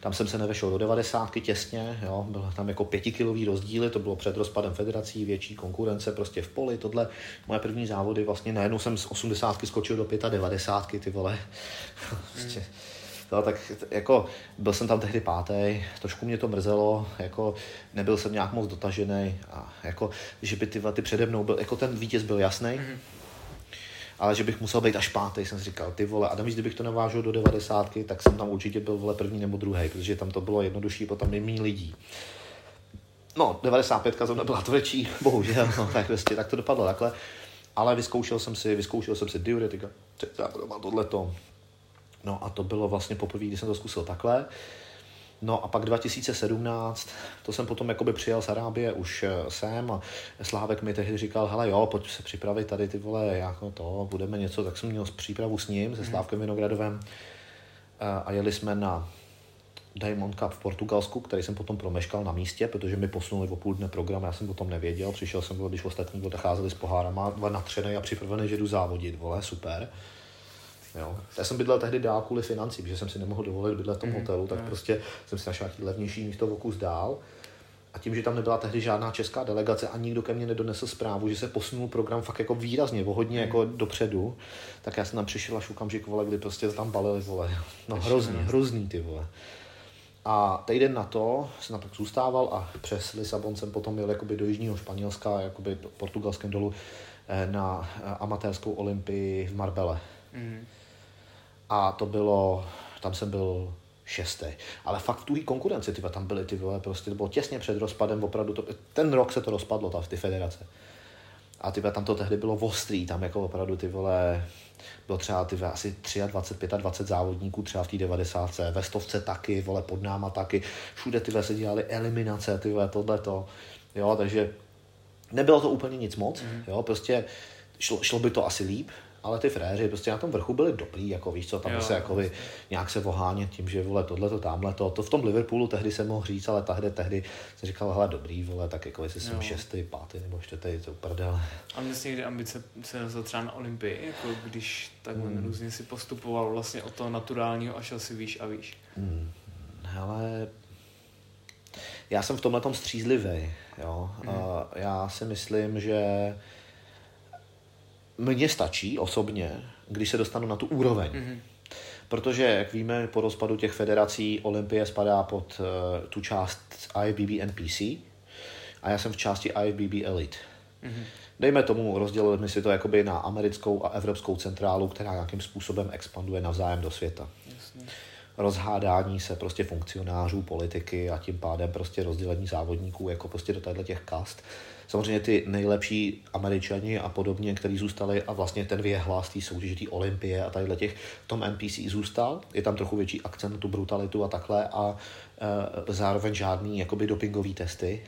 tam jsem se nevešel do 90 těsně, jo, byl tam jako pětikilový rozdíly, to bylo před rozpadem federací, větší konkurence prostě v poli, tohle. Moje první závody vlastně najednou jsem z 80 skočil do 95, ty vole. (laughs) prostě, No, tak jako byl jsem tam tehdy pátý, trošku mě to mrzelo, jako nebyl jsem nějak moc dotažený a jako, že by ty, ty přede mnou byl, jako ten vítěz byl jasný, mm-hmm. ale že bych musel být až pátý, jsem si říkal, ty vole, a navíc, kdybych to navážil do devadesátky, tak jsem tam určitě byl vole první nebo druhý, protože tam to bylo jednodušší, potom méně lidí. No, 95 zrovna byla tvrdší, (laughs) bohužel, no, tak, vlastně, tak to dopadlo takhle. Ale vyzkoušel jsem si, vyzkoušel jsem si diuretika, tohleto. No a to bylo vlastně poprvé, kdy jsem to zkusil takhle. No a pak 2017, to jsem potom jakoby přijel z Arábie už eh, sem a Slávek mi tehdy říkal, hele jo, pojď se připravit tady ty vole, jako to, budeme něco, tak jsem měl přípravu s ním, se mhm. Slávkem Vinogradovem eh, a jeli jsme na Diamond Cup v Portugalsku, který jsem potom promeškal na místě, protože mi posunuli o půl dne program, já jsem o tom nevěděl, přišel jsem, když ostatní odcházeli s pohárama, dva natřený a připravený, že jdu závodit, vole, super. Jo. Já jsem bydlel tehdy dál kvůli financím, protože jsem si nemohl dovolit bydlet v tom mm, hotelu, tak mm. prostě jsem si našel nějaký levnější místo v kus dál. A tím, že tam nebyla tehdy žádná česká delegace a nikdo ke mně nedonesl zprávu, že se posunul program fakt jako výrazně, o hodně mm. jako dopředu, tak já jsem tam přišel až okamžik, vole, kdy prostě tam balili, vole. No hrozný, hrozný ty vole. A týden na to jsem na to zůstával a přes Lisabon jsem potom jel jakoby do Jižního Španělska, jakoby do portugalském dolu eh, na eh, amatérskou olympii v Marbele. Mm. A to bylo, tam jsem byl šestý. Ale fakt v tuhý konkurenci, tyva, tam byly ty vole, prostě to bylo těsně před rozpadem, opravdu to, ten rok se to rozpadlo, ta, ty federace. A tyva, tam to tehdy bylo ostrý, tam jako opravdu ty vole, bylo třeba ty asi 23, 25 závodníků třeba v té 90. Ve stovce taky, vole pod náma taky. Všude ty se dělali eliminace, ty tohle to. Jo, takže nebylo to úplně nic moc, mm. jo, prostě šlo, šlo by to asi líp, ale ty fréři prostě na tom vrchu byli dobrý, jako víš co, tam jo, se jako by, nějak se vohánět tím, že vole tohle to tamhle to, to v tom Liverpoolu tehdy se mohl říct, ale tehdy, tehdy se říkal, hele dobrý, vole, tak jako jestli jsem šestý, pátý nebo čtvrtý, to prdel. A měl jsi někdy ambice se dostat třeba na Olympii, jako když tak hmm. různě si postupoval vlastně od toho naturálního a šel si výš a výš? Hmm. Hele, já jsem v tomhle tom střízlivý, jo. Hmm. A já si myslím, že mně stačí osobně, když se dostanu na tu úroveň. Mm-hmm. Protože, jak víme, po rozpadu těch federací Olympie spadá pod uh, tu část IFBB NPC a já jsem v části IFBB Elite. Mm-hmm. Dejme tomu, rozdělili si to jakoby na americkou a evropskou centrálu, která nějakým způsobem expanduje navzájem do světa. Jasně. Rozhádání se prostě funkcionářů, politiky a tím pádem prostě rozdělení závodníků jako prostě do těchto těch kast samozřejmě ty nejlepší američani a podobně, kteří zůstali a vlastně ten věhlas té soutěže, olympie a tadyhle těch, v tom NPC zůstal, je tam trochu větší akcent na tu brutalitu a takhle a e, zároveň žádný jakoby dopingový testy.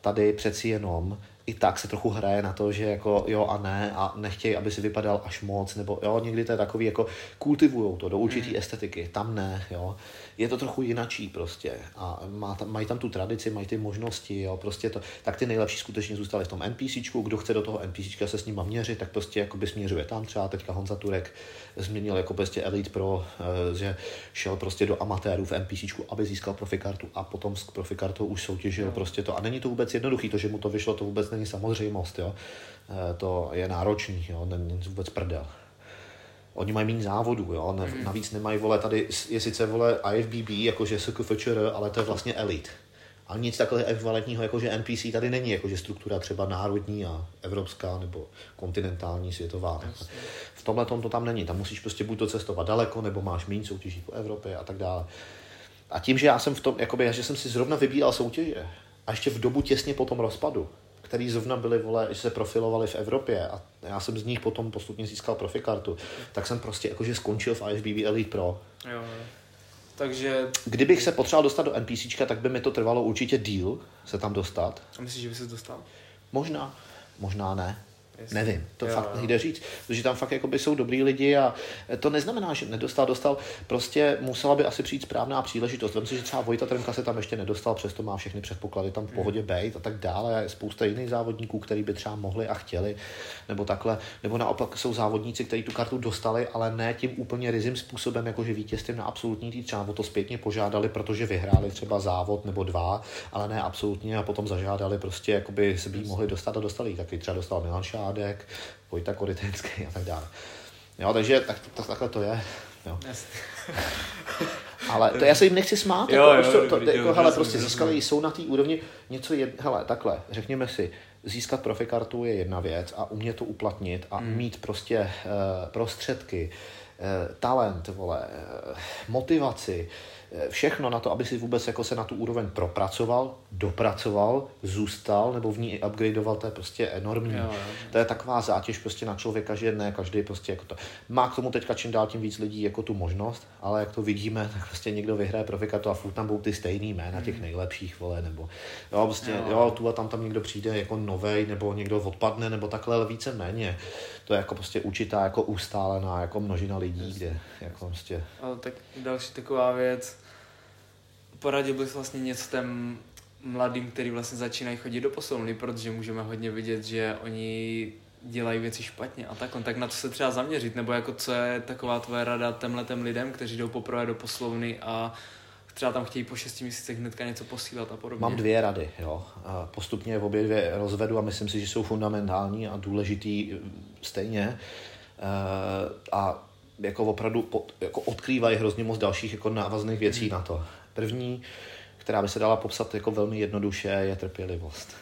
Tady přeci jenom i tak se trochu hraje na to, že jako jo a ne a nechtějí, aby si vypadal až moc, nebo jo, někdy to je takový jako kultivujou to do určitý mm. estetiky, tam ne, jo je to trochu jinačí prostě a má tam, mají tam tu tradici, mají ty možnosti, jo, prostě to, tak ty nejlepší skutečně zůstaly v tom NPCčku, kdo chce do toho NPCčka se s ním měřit, tak prostě jakoby směřuje tam třeba teďka Honza Turek změnil jako prostě Elite Pro, eh, že šel prostě do amatérů v NPCčku, aby získal profikartu a potom s profikartou už soutěžil no. prostě to a není to vůbec jednoduchý, to, že mu to vyšlo, to vůbec není samozřejmost, jo. Eh, to je náročný, jo, není vůbec prdel. Oni mají méně závodů, jo? Mm. Navíc nemají, vole, tady je sice, vole, IFBB, jakože SKFČR, ale to je vlastně elit. A nic takhle ekvivalentního, jakože NPC tady není, jakože struktura třeba národní a evropská nebo kontinentální, světová. Jasně. V tomhle tom to tam není. Tam musíš prostě buď to cestovat daleko, nebo máš méně soutěží po Evropě a tak dále. A tím, že já jsem v tom, jakoby, že jsem si zrovna vybíral soutěže, a ještě v dobu těsně po tom rozpadu, který zrovna byli, vole, se profilovali v Evropě a já jsem z nich potom postupně získal profikartu, tak jsem prostě jakože skončil v IFBB Elite Pro. Jo, takže... Kdybych se potřeboval dostat do NPCčka, tak by mi to trvalo určitě díl se tam dostat. A myslíš, že by se dostal? Možná, možná ne. Jestli. Nevím, to jo, fakt jo. nejde říct, protože tam fakt jakoby jsou dobrý lidi a to neznamená, že nedostal, dostal, prostě musela by asi přijít správná příležitost. Vem si, že třeba Vojta Trnka se tam ještě nedostal, přesto má všechny předpoklady tam v hmm. pohodě být a tak dále. Je spousta jiných závodníků, který by třeba mohli a chtěli, nebo takhle, nebo naopak jsou závodníci, kteří tu kartu dostali, ale ne tím úplně rizím způsobem, jakože vítězstvím na absolutní tý třeba o to zpětně požádali, protože vyhráli třeba závod nebo dva, ale ne absolutně a potom zažádali prostě, jakoby se by mohli dostat a dostali. Taky třeba dostal Milan Šádek, Vojta Korytenský a tak dále. Jo, takže tak, tak, takhle to je. Jo. (laughs) Ale to já se jim nechci smát, jo, jako, jo, to, to, jako, hele, prostě získali, jsou na té úrovni něco, je, hele, takhle, řekněme si, získat profikartu je jedna věc a umět to uplatnit a hmm. mít prostě uh, prostředky, uh, talent, vole, uh, motivaci, všechno na to, aby si vůbec jako se na tu úroveň propracoval, dopracoval, zůstal nebo v ní upgradeoval, to je prostě enormní. Jo, jo. To je taková zátěž prostě na člověka, že ne každý prostě jako to. Má k tomu teďka čím dál tím víc lidí jako tu možnost, ale jak to vidíme, (laughs) tak prostě někdo vyhraje profikatu a furt tam budou ty stejný jména těch hmm. nejlepších, vole, nebo jo, prostě, jo. jo, tu a tam tam někdo přijde jako novej, nebo někdo odpadne, nebo takhle, ale více méně. To je jako prostě určitá jako ustálená jako množina lidí, kde jako prostě... Ale tak další taková věc, poradil bych vlastně něco těm mladým, který vlastně začínají chodit do posilovny, protože můžeme hodně vidět, že oni dělají věci špatně a tak, tak na to se třeba zaměřit, nebo jako co je taková tvoje rada těmhletem lidem, kteří jdou poprvé do poslovny a třeba tam chtějí po šesti měsících hnedka něco posílat a podobně. Mám dvě rady, jo. Postupně v obě dvě rozvedu a myslím si, že jsou fundamentální a důležitý eh, stejně. E, a jako opravdu jako odkrývají hrozně moc dalších jako návazných věcí hmm. na to. První, která by se dala popsat jako velmi jednoduše, je trpělivost.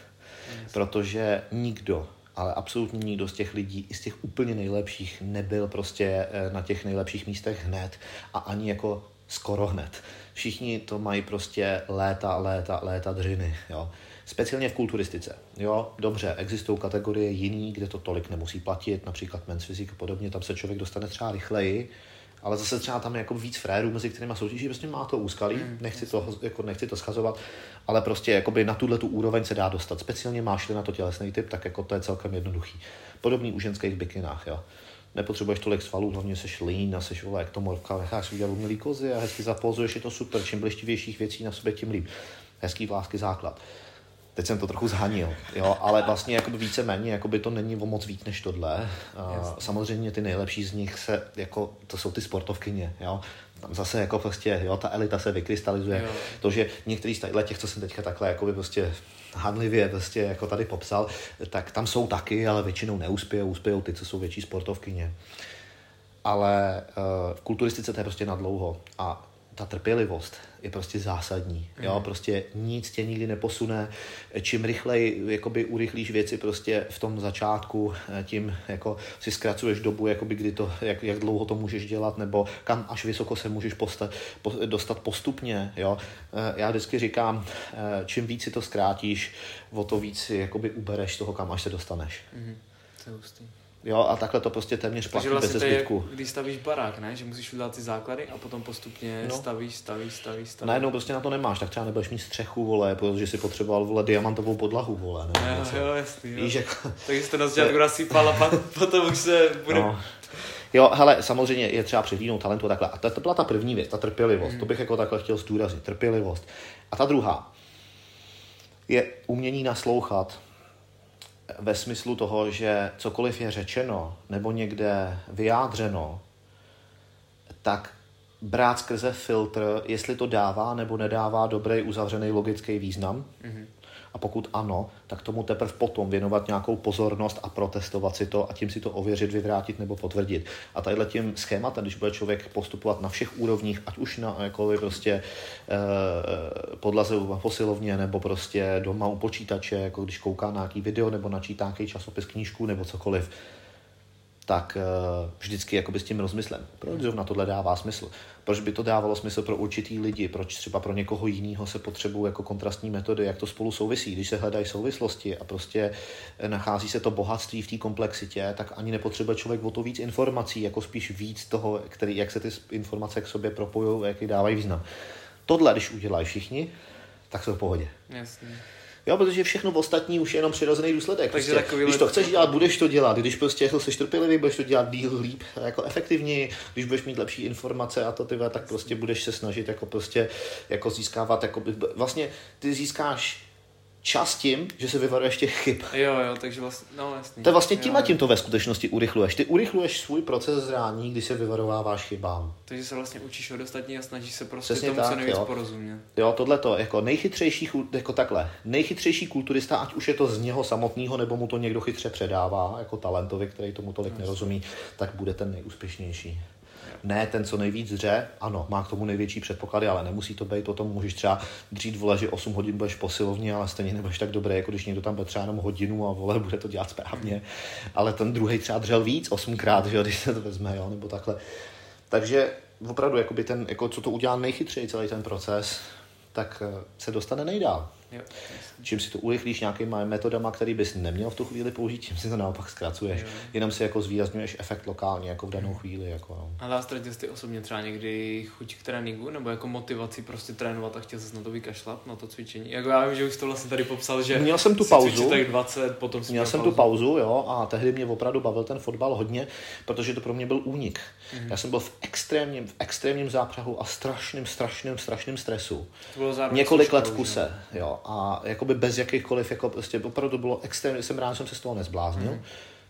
Yes. Protože nikdo, ale absolutně nikdo z těch lidí, i z těch úplně nejlepších, nebyl prostě eh, na těch nejlepších místech hned a ani jako skoro hned. Všichni to mají prostě léta, léta, léta dřiny. Jo. Speciálně v kulturistice. Jo, dobře, existují kategorie jiný, kde to tolik nemusí platit, například men's physique a podobně, tam se člověk dostane třeba rychleji, ale zase třeba tam je jako víc frérů, mezi kterými soutěží, prostě má to úskalí, mm, nechci, to, jako nechci to schazovat, ale prostě jakoby na tuhle tu úroveň se dá dostat. Speciálně máš na to tělesný typ, tak jako to je celkem jednoduchý. Podobný u ženských bikinách, jo. Nepotřebuješ tolik svalů, hlavně seš lean a seš vole ektomorfka, necháš udělat umělý kozy a hezky zapozuješ, je to super. Čím blištivějších věcí na sobě, tím líp. Hezký vlásky základ. Teď jsem to trochu zhanil, jo, ale vlastně jakoby více méně, jakoby to není o moc víc než tohle. A samozřejmě ty nejlepší z nich se, jako, to jsou ty sportovkyně, jo. Tam zase jako prostě, jo, ta elita se vykrystalizuje. Jo. To, že některý z těch, co jsem teďka takhle jakoby prostě handlivě prostě jako tady popsal, tak tam jsou taky, ale většinou neuspějou, uspějou ty, co jsou větší sportovkyně. Ale uh, v kulturistice to je prostě na dlouho. A ta trpělivost je prostě zásadní. Mm. Jo? Prostě nic tě nikdy neposune. Čím rychleji jakoby urychlíš věci prostě v tom začátku, tím jako si zkracuješ dobu, jakoby kdy to, jak, jak dlouho to můžeš dělat, nebo kam až vysoko se můžeš posta, po, dostat postupně. Jo? Eh, já vždycky říkám, eh, čím víc si to zkrátíš, o to víc si jakoby ubereš toho, kam až se dostaneš. Mm. To je hustý. Jo, a takhle to prostě téměř platí vlastně bez zbytku. když stavíš barák, ne? Že musíš udělat ty základy a potom postupně no. stavíš, stavíš, stavíš, stavíš. Najednou prostě na to nemáš, tak třeba nebudeš mít střechu, vole, protože si potřeboval, vole, diamantovou podlahu, vole, ne? Jo, jo, jasný, jo. Víš, jako... Takže jste na začátku nasypal a pak (laughs) potom už se bude... No. Jo, hele, samozřejmě je třeba přehlídnout talentu a takhle. A to, to byla ta první věc, ta trpělivost. Mm. To bych jako takhle chtěl zdůraznit, trpělivost. A ta druhá je umění naslouchat ve smyslu toho, že cokoliv je řečeno nebo někde vyjádřeno, tak brát skrze filtr, jestli to dává nebo nedává dobrý uzavřený logický význam. Mm-hmm. A pokud ano, tak tomu teprve potom věnovat nějakou pozornost a protestovat si to a tím si to ověřit, vyvrátit nebo potvrdit. A tadyhle tím schématem, když bude člověk postupovat na všech úrovních, ať už na jakoby prostě e, podlaze u posilovně nebo prostě doma u počítače, jako když kouká na nějaký video nebo načítá nějaký časopis, knížku nebo cokoliv, tak uh, vždycky jakoby s tím rozmyslem. Proč zrovna tohle dává smysl? Proč by to dávalo smysl pro určitý lidi? Proč třeba pro někoho jiného se potřebují jako kontrastní metody? Jak to spolu souvisí? Když se hledají souvislosti a prostě eh, nachází se to bohatství v té komplexitě, tak ani nepotřebuje člověk o to víc informací, jako spíš víc toho, který, jak se ty informace k sobě propojují, jaký dávají význam. Tohle, když udělají všichni, tak jsou v pohodě. Jasně. Jo, protože všechno ostatní už je jenom přirozený důsledek. Takže prostě, když to chceš dělat, budeš to dělat. Když prostě jsi trpělivý, budeš to dělat díl líp, jako efektivněji. Když budeš mít lepší informace a to ty, tak prostě budeš se snažit jako prostě jako získávat, jako vlastně ty získáš čas tím, že se vyvaruješ těch chyb. Jo, jo, takže vlastně, no jasný. To je vlastně tím jo, a tím to ve skutečnosti urychluješ. Ty urychluješ svůj proces zrání, když se vyvarováváš chybám. Takže se vlastně učíš od ostatní a snažíš se prostě Přesně tomu tak, co nejvíc jo. porozumět. Jo, tohle to, jako nejchytřejší, jako takhle, nejchytřejší kulturista, ať už je to z něho samotného, nebo mu to někdo chytře předává, jako talentovi, který tomu tolik nerozumí, tak bude ten nejúspěšnější. Ne ten, co nejvíc dře, ano, má k tomu největší předpoklady, ale nemusí to být o tom, můžeš třeba dřít vole, že 8 hodin budeš posilovně, ale stejně nebudeš tak dobrý, jako když někdo tam bude třeba jenom hodinu a vole, bude to dělat správně. Ale ten druhý třeba dřel víc, osmkrát, že jo, když se to vezme, jo, nebo takhle. Takže opravdu, jakoby ten, jako co to udělá nejchytřeji celý ten proces, tak eh, se dostane nejdál. Jo. Čím si to urychlíš nějakýma metodama, který bys neměl v tu chvíli použít, tím si to naopak zkracuješ. Jo. Jenom si jako zvýrazňuješ efekt lokálně, jako v danou chvíli. Jako, no. Ale a ztratil jsi ty osobně třeba někdy chuť k tréninku, nebo jako motivaci prostě trénovat a chtěl jsi na to vykašlat, na to cvičení? Jako já vím, že už to vlastně tady popsal, že Měl jsem tu pauzu. tak 20, potom jsi Měl jsem tu pauzu, jo, a tehdy mě opravdu bavil ten fotbal hodně, protože to pro mě byl únik. Mhm. Já jsem byl v extrémním, v extrémním zápřahu a strašným, strašným, strašným stresu. To bylo Několik let v kuse, jo, a jakoby bez jakýchkoliv, jako prostě opravdu to bylo extrémně, jsem rád, že jsem se z toho nezbláznil. Mhm.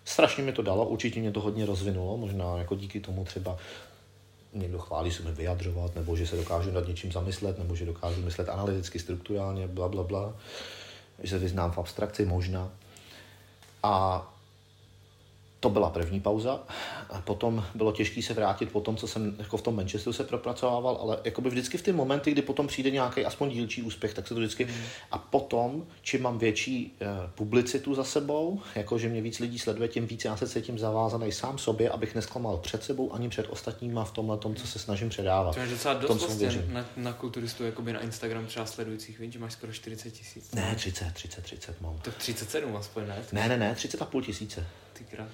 Strašně mi to dalo, určitě mě to hodně rozvinulo, možná jako díky tomu třeba někdo chválí, že se mi vyjadřovat, nebo že se dokážu nad něčím zamyslet, nebo že dokážu myslet analyticky, strukturálně, bla, bla, bla. Že se vyznám v abstrakci, možná. A to byla první pauza. A potom bylo těžké se vrátit po tom, co jsem jako v tom Manchesteru se propracovával, ale jakoby vždycky v ty momenty, kdy potom přijde nějaký aspoň dílčí úspěch, tak se to vždycky... A potom, čím mám větší eh, publicitu za sebou, jako že mě víc lidí sleduje, tím víc já se cítím zavázaný sám sobě, abych nesklamal před sebou ani před ostatníma v tomhle tom, co se snažím předávat. To je docela dost vlastně na, na kulturistu, jakoby na Instagram třeba sledujících, víš, že máš skoro 40 tisíc. Ne, 30, 30, 30 mám. Tak 37 aspoň, ne? Ne, ne, ne, 30 a půl tisíce.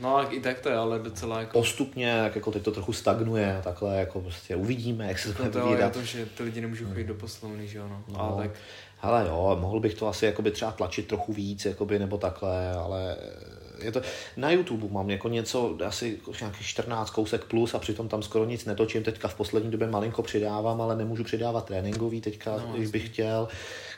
No ale i tak to je, ale docela jako... Postupně, tak jako teď to trochu stagnuje, a takhle jako prostě uvidíme, jak se to No bude to je vyvíjet. to, že ty lidi nemůžou chodit do poslovny, že jo, no. No. Ale tak Hele jo, mohl bych to asi jakoby třeba tlačit trochu víc, jakoby, nebo takhle, ale je to, na YouTube mám jako něco, asi nějakých 14 kousek plus a přitom tam skoro nic netočím, teďka v poslední době malinko přidávám, ale nemůžu přidávat tréninkový teďka, No, když bych chtěl.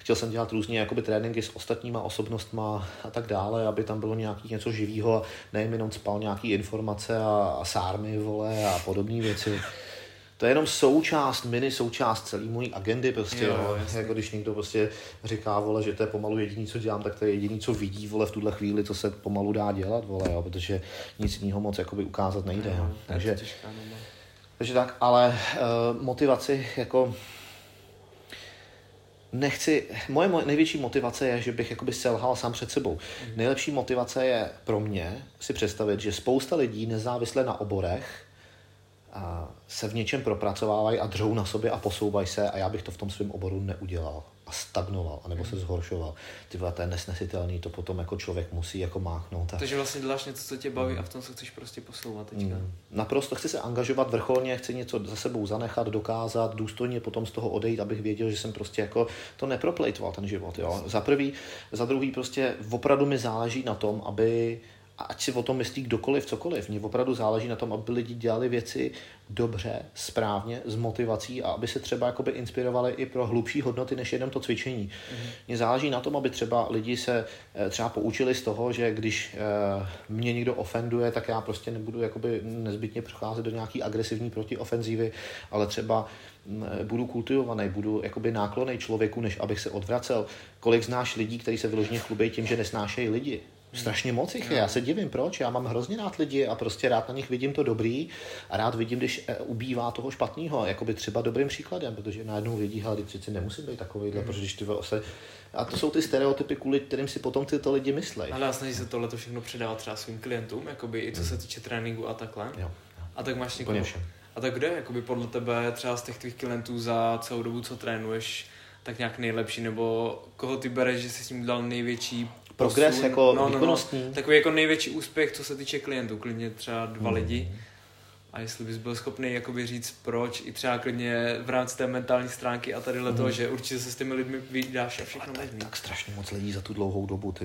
Chtěl jsem dělat různě jakoby tréninky s ostatníma osobnostma a tak dále, aby tam bylo nějaký něco živého, nejen jenom spal nějaký informace a, a sármy, vole, a podobné věci. To je jenom součást, mini součást celé mojí agendy prostě, Jo, jo, jasně. jako když někdo prostě říká, vole, že to je pomalu jediný, co dělám, tak to je jediný, co vidí, vole, v tuhle chvíli, co se pomalu dá dělat, vole, jo, protože nic jiného moc jakoby ukázat nejde, jo. no, Takže, těžká takže tak, ale uh, motivaci jako nechci, moje mo- největší motivace je, že bych jakoby selhal sám před sebou. Mhm. Nejlepší motivace je pro mě si představit, že spousta lidí nezávisle na oborech se v něčem propracovávají a dřou na sobě a posouvají se a já bych to v tom svém oboru neudělal a stagnoval, anebo Mhm. se zhoršoval. Ty vole, to je nesnesitelný, to potom jako člověk musí jako máchnout. A... Takže vlastně děláš něco, co tě baví a v tom se chceš prostě posouvat teďka. Mm. Naprosto chci se angažovat vrcholně, chci něco za sebou zanechat, dokázat, důstojně potom z toho odejít, abych věděl, že jsem prostě jako to neproplejtval ten život. Jo. Za prvý, za druhý prostě opravdu mi záleží na tom, aby a ať si o tom myslí kdokoliv, cokoliv. Mně opravdu záleží na tom, aby lidi dělali věci dobře, správně, s motivací a aby se třeba jakoby inspirovali i pro hlubší hodnoty, než jenom to cvičení. Mm. Mně záleží na tom, aby třeba lidi se eh, třeba poučili z toho, že když eh, mě někdo ofenduje, tak já prostě nebudu jakoby nezbytně přecházet do nějaký agresivní protiofenzívy, ale třeba mm, budu kultivovaný, budu jakoby náklonej člověku, než abych se odvracel. Kolik znáš lidí, kteří se vyloženě chlubí tím, že nesnášejí lidi? Strašně moc jich je, já se divím, proč. Já mám hrozně rád lidi a prostě rád na nich vidím to dobrý a rád vidím, když eh, ubývá toho špatného, jakoby třeba dobrým příkladem, protože najednou vidí, ty přeci nemusím být takovýhle, protože když ty se... A to jsou ty stereotypy, kvůli kterým si potom tyto lidi myslejí. Ale já snaží se tohle všechno předávat třeba svým klientům, jakoby i co se týče tréninku a takhle. Jo, jo. A tak máš někoho. A tak kde, jakoby podle tebe třeba z těch tvých klientů za celou dobu, co trénuješ, tak nějak nejlepší, nebo koho ty bereš, že jsi s ním dal největší Progres posun? jako výkonnostní? Takový jako největší úspěch, co se týče klientů, klidně třeba dva Hmm. lidi. A jestli bys byl schopný jakoby říct proč, i třeba klidně v rámci té mentální stránky a tadyhle Hmm. toho, že určitě se s těmi lidmi vydáš a všechno možný. tak strašně moc lidí za tu dlouhou dobu, ty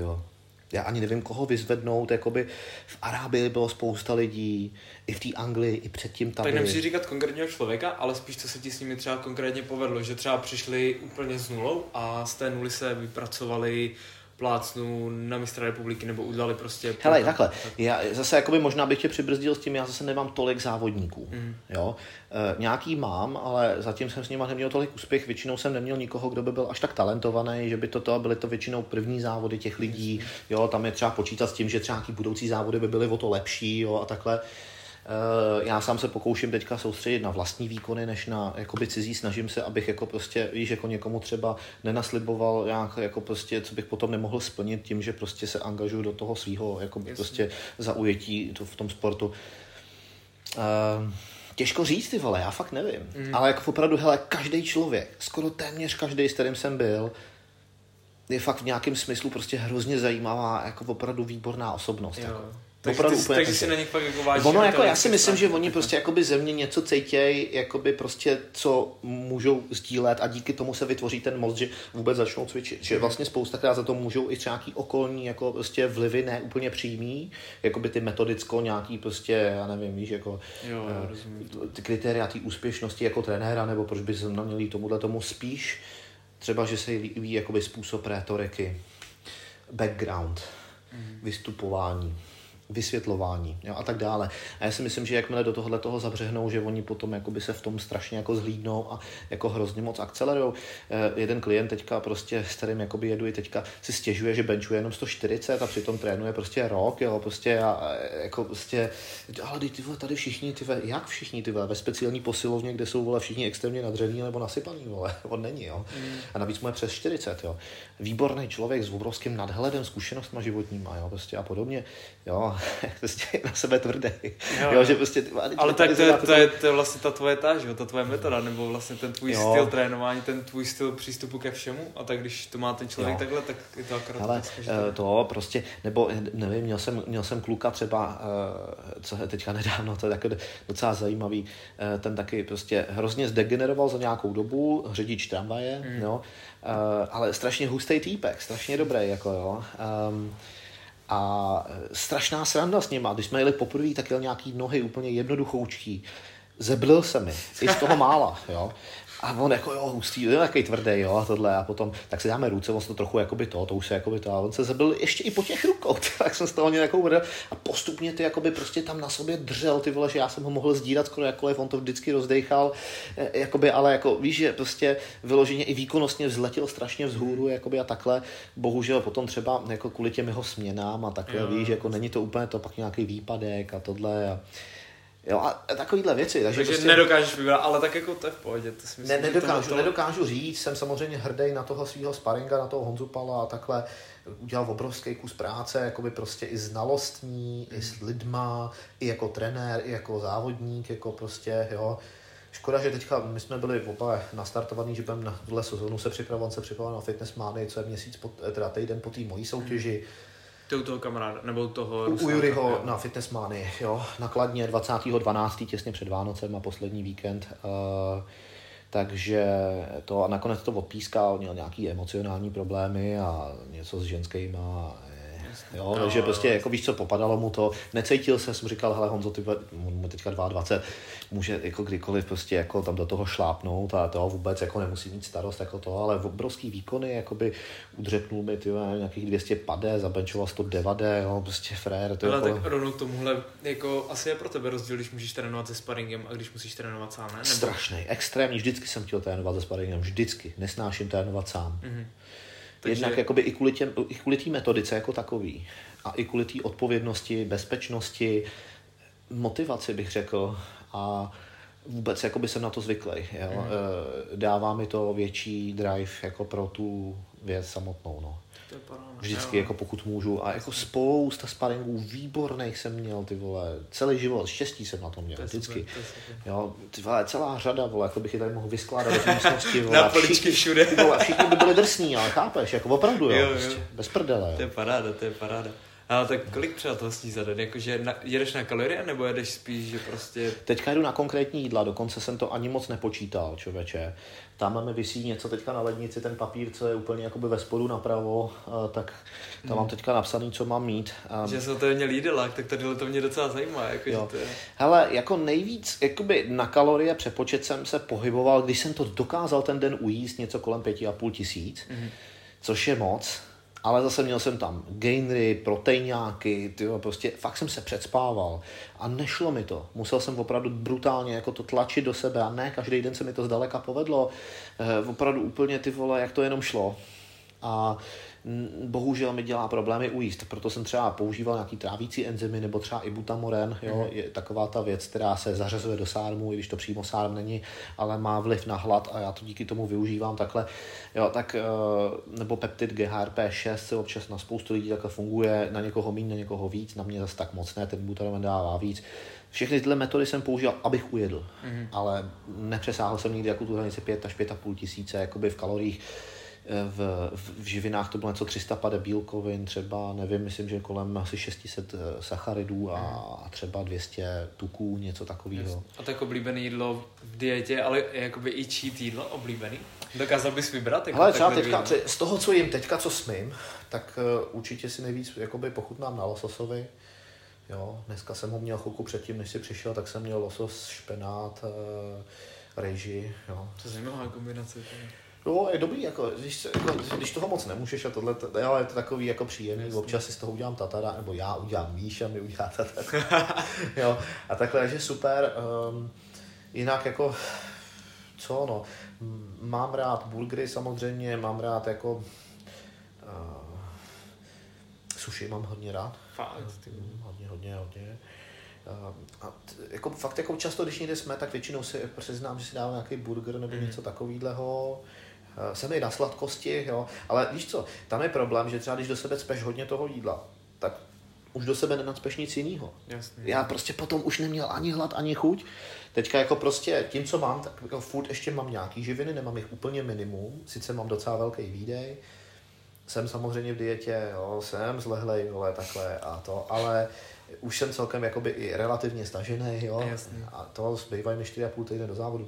Já ani nevím, koho vyzvednout, jakoby v Arábii bylo spousta lidí, i v té Anglii, i předtím tam Tak nemusíš říkat konkrétního člověka, ale spíš co se ti s nimi třeba konkrétně povedlo, že třeba přišli úplně s nulou a z té nuly se vypracovali plácnu na mistra republiky nebo udělali prostě... Hele, takhle, já zase jakoby možná bych tě přibrzdil s tím, já zase nemám tolik závodníků, mm. jo. E, nějaký mám, ale zatím jsem s nimi neměl tolik úspěch, většinou jsem neměl nikoho, kdo by byl až tak talentovaný, že by to, to byly to většinou první závody těch lidí, jo, tam je třeba počítat s tím, že třeba nějaký budoucí závody by byly o to lepší, jo, a takhle. Eh, já sám se pokouším teďka soustředit na vlastní výkony, než na jakoby cizí. Snažím se, abych jako prostě, víš, jako někomu třeba nenasliboval nějak, jako prostě, co bych potom nemohl splnit tím, že prostě se angažuju do toho svého jako prostě zaujetí v tom sportu. Uh, těžko říct, ty vole, já fakt nevím. Mm. Ale jako opravdu, hele, každý člověk, skoro téměř každý, s kterým jsem byl, je fakt v nějakém smyslu prostě hrozně zajímavá, jako opravdu výborná osobnost. Jo. Jako. Takže, ty, úplně takže si na nich pak jako váží. Ono jako, já si myslím, že oni prostě jakoby ze mě něco cítějí, jakoby prostě co můžou sdílet a díky tomu se vytvoří ten most, že vůbec začnou cvičit. Že vlastně spousta krát za to můžou i třeba nějaký okolní jako prostě vlivy ne úplně přímý, jakoby ty metodicko nějaký prostě, já nevím, víš, jako jo, uh, ty kritéria té úspěšnosti jako trenéra, nebo proč by se měli tomuhle tomu spíš třeba, že se líbí jakoby způsob rétoriky, background, mm. vystupování vysvětlování jo, a tak dále. A já si myslím, že jakmile do tohohle toho zabřehnou, že oni potom jakoby se v tom strašně jako zhlídnou a jako hrozně moc akcelerujou. Eh, jeden klient teďka prostě, s kterým jakoby jedu i teďka, si stěžuje, že benchuje jenom 140 a přitom trénuje prostě rok, jo, prostě a jako prostě, ale ty vole, tady všichni, ty vole, jak všichni, ty vole, ve speciální posilovně, kde jsou vole všichni extrémně nadřený nebo nasypaný, vole, (laughs) on není, jo. Mm. A navíc mu je přes 40, jo. Výborný člověk s obrovským nadhledem, zkušenostma životníma, jo, prostě a podobně, jo (laughs) prostě na sebe tvrdý. Jo, jo že prostě, ty, Ale tak to je, to, je, to je vlastně ta tvoje ta, že? ta tvoje metoda, nebo vlastně ten tvůj jo. styl trénování, ten tvůj styl přístupu ke všemu a tak když to má ten člověk jo. takhle, tak je to akorát Ale to, to prostě, nebo nevím, měl jsem, měl jsem kluka třeba, eh, co je teďka nedávno, to je taky docela zajímavý, eh, ten taky prostě hrozně zdegeneroval za nějakou dobu, řidič tramvaje, hmm. jo, eh, ale strašně hustý týpek, strašně dobrý, jako jo. Um, a strašná sranda s nima. Když jsme jeli poprvé, tak jel nějaký nohy úplně jednoduchoučký. Zeblil se mi, i z toho mála, jo. A on jako jo, hustý, je takový tvrdý, jo, a tohle. A potom, tak si dáme ruce, on se to trochu jakoby to, to už se jakoby to, a on se zabil ještě i po těch rukou, (laughs) tak jsem z toho nějakou vrl a postupně ty jakoby prostě tam na sobě držel, ty vole, že já jsem ho mohl sdírat skoro jakkoliv, on to vždycky rozdechal, e, jakoby, ale jako víš, že prostě vyloženě i výkonnostně vzletěl strašně vzhůru, jakoby a takhle, bohužel potom třeba jako kvůli těm jeho směnám a takhle, jo. víš, jako není to úplně to pak nějaký výpadek a tohle a Jo, a takovýhle věci. Takže, takže prostě, nedokážeš vybrat, ale tak jako to je v pohodě. To si myslím, ne, nedokážu, to... nedokážu říct, jsem samozřejmě hrdý na toho svého sparinga, na toho Honzu Pala a takhle udělal obrovský kus práce, jakoby prostě i znalostní, mm. i s lidma, i jako trenér, i jako závodník, jako prostě, jo. Škoda, že teďka my jsme byli oba nastartovaný, že budeme na tuhle sezónu se připravovat, se připravovat na Fitness Mány, co je měsíc, po, teda týden po té mojí soutěži. Mm ty u toho kamaráda, nebo toho... U, u Juryho na Fitnessmány, jo, nakladně 20.12. těsně před Vánocem a poslední víkend. Uh, takže to a nakonec to odpískal, měl nějaký emocionální problémy a něco s ženskýma Jo, no, takže prostě, jako víš co, popadalo mu to, necítil se, jsem říkal, hele Honzo, ty mu teďka 22, může jako kdykoliv prostě jako tam do toho šlápnout a toho vůbec jako nemusí mít starost jako to, ale v obrovský výkony, jakoby udřepnul mi ty nějakých 200 padé, zabenčoval 109, jo, prostě frér. To ale jako... tak rovnou k tomuhle, jako asi je pro tebe rozdíl, když můžeš trénovat se sparingem a když musíš trénovat sám, ne? Nebo... Strašný, extrémní, vždycky jsem chtěl trénovat se sparingem, vždycky, nesnáším trénovat sám. Mm-hmm. Takže... Jednak jakoby i kvůli, těm, i kvůli té metodice jako takový a i kvůli té odpovědnosti, bezpečnosti, motivaci bych řekl a vůbec jakoby jsem na to zvyklý. Jo? Mm. Dává mi to větší drive jako pro tu věc samotnou. No. To je paráda. Vždycky, jo. jako pokud můžu. A jako spousta sparingů výborných jsem měl, ty vole. Celý život, štěstí jsem na tom měl, to vždycky. Super, to jo, ty vole, celá řada, vole, jako bych je tady mohl vyskládat do místnosti, vole. Na poličky všude. Ty vole, všichni by byli drsní, ale chápeš, jako opravdu, jo, jo, jo. Prostě, bez prdele. Jo. To je paráda, to je paráda. Ale tak kolik přátelství za den? Jakože na, jedeš na kalorie nebo jedeš spíš, že prostě... Teďka jdu na konkrétní jídla, dokonce jsem to ani moc nepočítal, člověče. Tam mi vysí něco teďka na lednici, ten papír, co je úplně jakoby ve spodu napravo, tak tam hmm. mám teďka napsaný, co mám mít. Že jsem to měl jídelák, tak tady to mě docela zajímá. Jako, jo. To je... Hele, jako nejvíc jakoby na kalorie přepočet jsem se pohyboval, když jsem to dokázal ten den ujíst něco kolem pěti a půl tisíc, hmm. což je moc ale zase měl jsem tam gainery, proteinňáky, tyjo, prostě fakt jsem se předspával a nešlo mi to. Musel jsem opravdu brutálně jako to tlačit do sebe a ne každý den se mi to zdaleka povedlo. Eh, opravdu úplně ty vole, jak to jenom šlo. A bohužel mi dělá problémy ujíst, proto jsem třeba používal nějaký trávící enzymy nebo třeba i butamoren, jo, mm. je taková ta věc, která se zařazuje do sármu, i když to přímo sárm není, ale má vliv na hlad a já to díky tomu využívám takhle, jo, tak, eh, nebo peptid GHRP6 se občas na spoustu lidí takhle funguje, na někoho méně, na někoho víc, na mě zase tak moc ne, ten butamoren dává víc. Všechny tyhle metody jsem použil, abych ujedl, mm. ale nepřesáhl jsem nikdy jako tu hranici 5 až 5,5 tisíce jakoby v kaloriích v, v živinách to bylo něco 350 bílkovin, třeba, nevím, myslím, že kolem asi 600 eh, sacharidů a, a třeba 200 tuků, něco takového. A tak oblíbené jídlo v dietě, ale jakoby i cheat jídlo oblíbený? Dokázal bys vybrat? Jako Ale třeba teďka, z toho, co jim teďka, co smím, tak uh, určitě si nejvíc jakoby pochutnám na lososovi. Jo, dneska jsem ho měl chvilku předtím, než si přišel, tak jsem měl losos, špenát, uh, rejži. Jo. To je zajímavá kombinace. Jo, je dobrý, jako, když, jako, když toho moc nemůžeš a tohle, to, jo, je to takový jako příjemný, Jasně. občas si z toho udělám tatara, nebo já udělám Míša, mi udělá tatara. (laughs) jo, a takhle, takže super. Um, jinak jako, co no, mám rád burgery samozřejmě, mám rád jako uh, sushi mám hodně rád. Fakt? Hodně, hodně, hodně. Uh, a t, jako fakt jako často, když někde jsme, tak většinou si přiznám, že si dávám nějaký burger nebo mm. něco takového. Eh, jsem i na sladkosti, jo, ale víš co, tam je problém, že třeba když do sebe speš hodně toho jídla, tak už do sebe nenacpeš nic jiného. Já prostě potom už neměl ani hlad, ani chuť. Teďka jako prostě tím, co mám, tak jako furt ještě mám nějaký živiny, nemám jich úplně minimum, sice mám docela velký výdej, jsem samozřejmě v dietě, jo, jsem zlehlej, vole, takhle a to, ale už jsem celkem jakoby i relativně stažený, jo, Jasně. a to zbývají mi 4,5 týdny do závodu.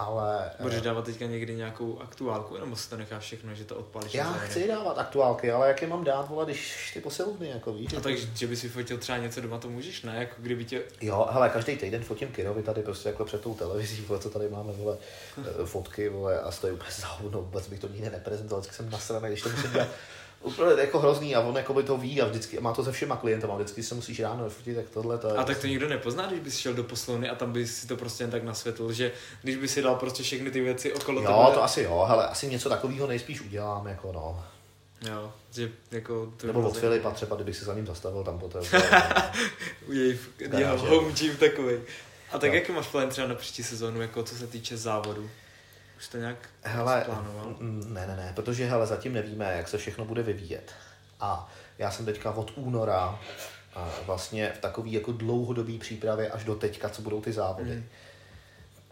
Ale... Budeš eh, dávat teďka někdy nějakou aktuálku, nebo si to necháš všechno, že to odpalíš? Já chci dávat aktuálky, ale jak je mám dát, vole, když ty posilovny, jako víš. A takže, že by si fotil třeba něco doma, to můžeš, ne? Jako kdyby tě... Jo, hele, každý týden fotím Kirovi tady prostě jako před tou televizí, vole, co tady máme, vole, eh, fotky, vole, a stojí úplně záhodno, vůbec bych to nikdy neprezentoval, vždycky jsem nasraný, když to musím dělat (laughs) úplně jako hrozný a on jako by to ví a vždycky má to se všema klientama, vždycky se musíš ráno vyfotit, tak tohle to je... A tak to nikdo nepozná, když bys šel do poslovny a tam bys si to prostě jen tak nasvětl, že když by si dal prostě všechny ty věci okolo Jo, tebe... to asi jo, hele, asi něco takového nejspíš udělám, jako no. Jo, že jako... To Nebo od Filipa třeba, kdybych se za ním zastavil tam poté. (laughs) U jej, jeho home gym takový. A tak no. jaký máš plán třeba na příští sezónu, jako co se týče závodu? Už to nějak hele, plánoval? Ne, ne, ne, protože hele, zatím nevíme, jak se všechno bude vyvíjet. A já jsem teďka od února a vlastně v takové jako dlouhodobé přípravě až do teďka, co budou ty závody. Hmm.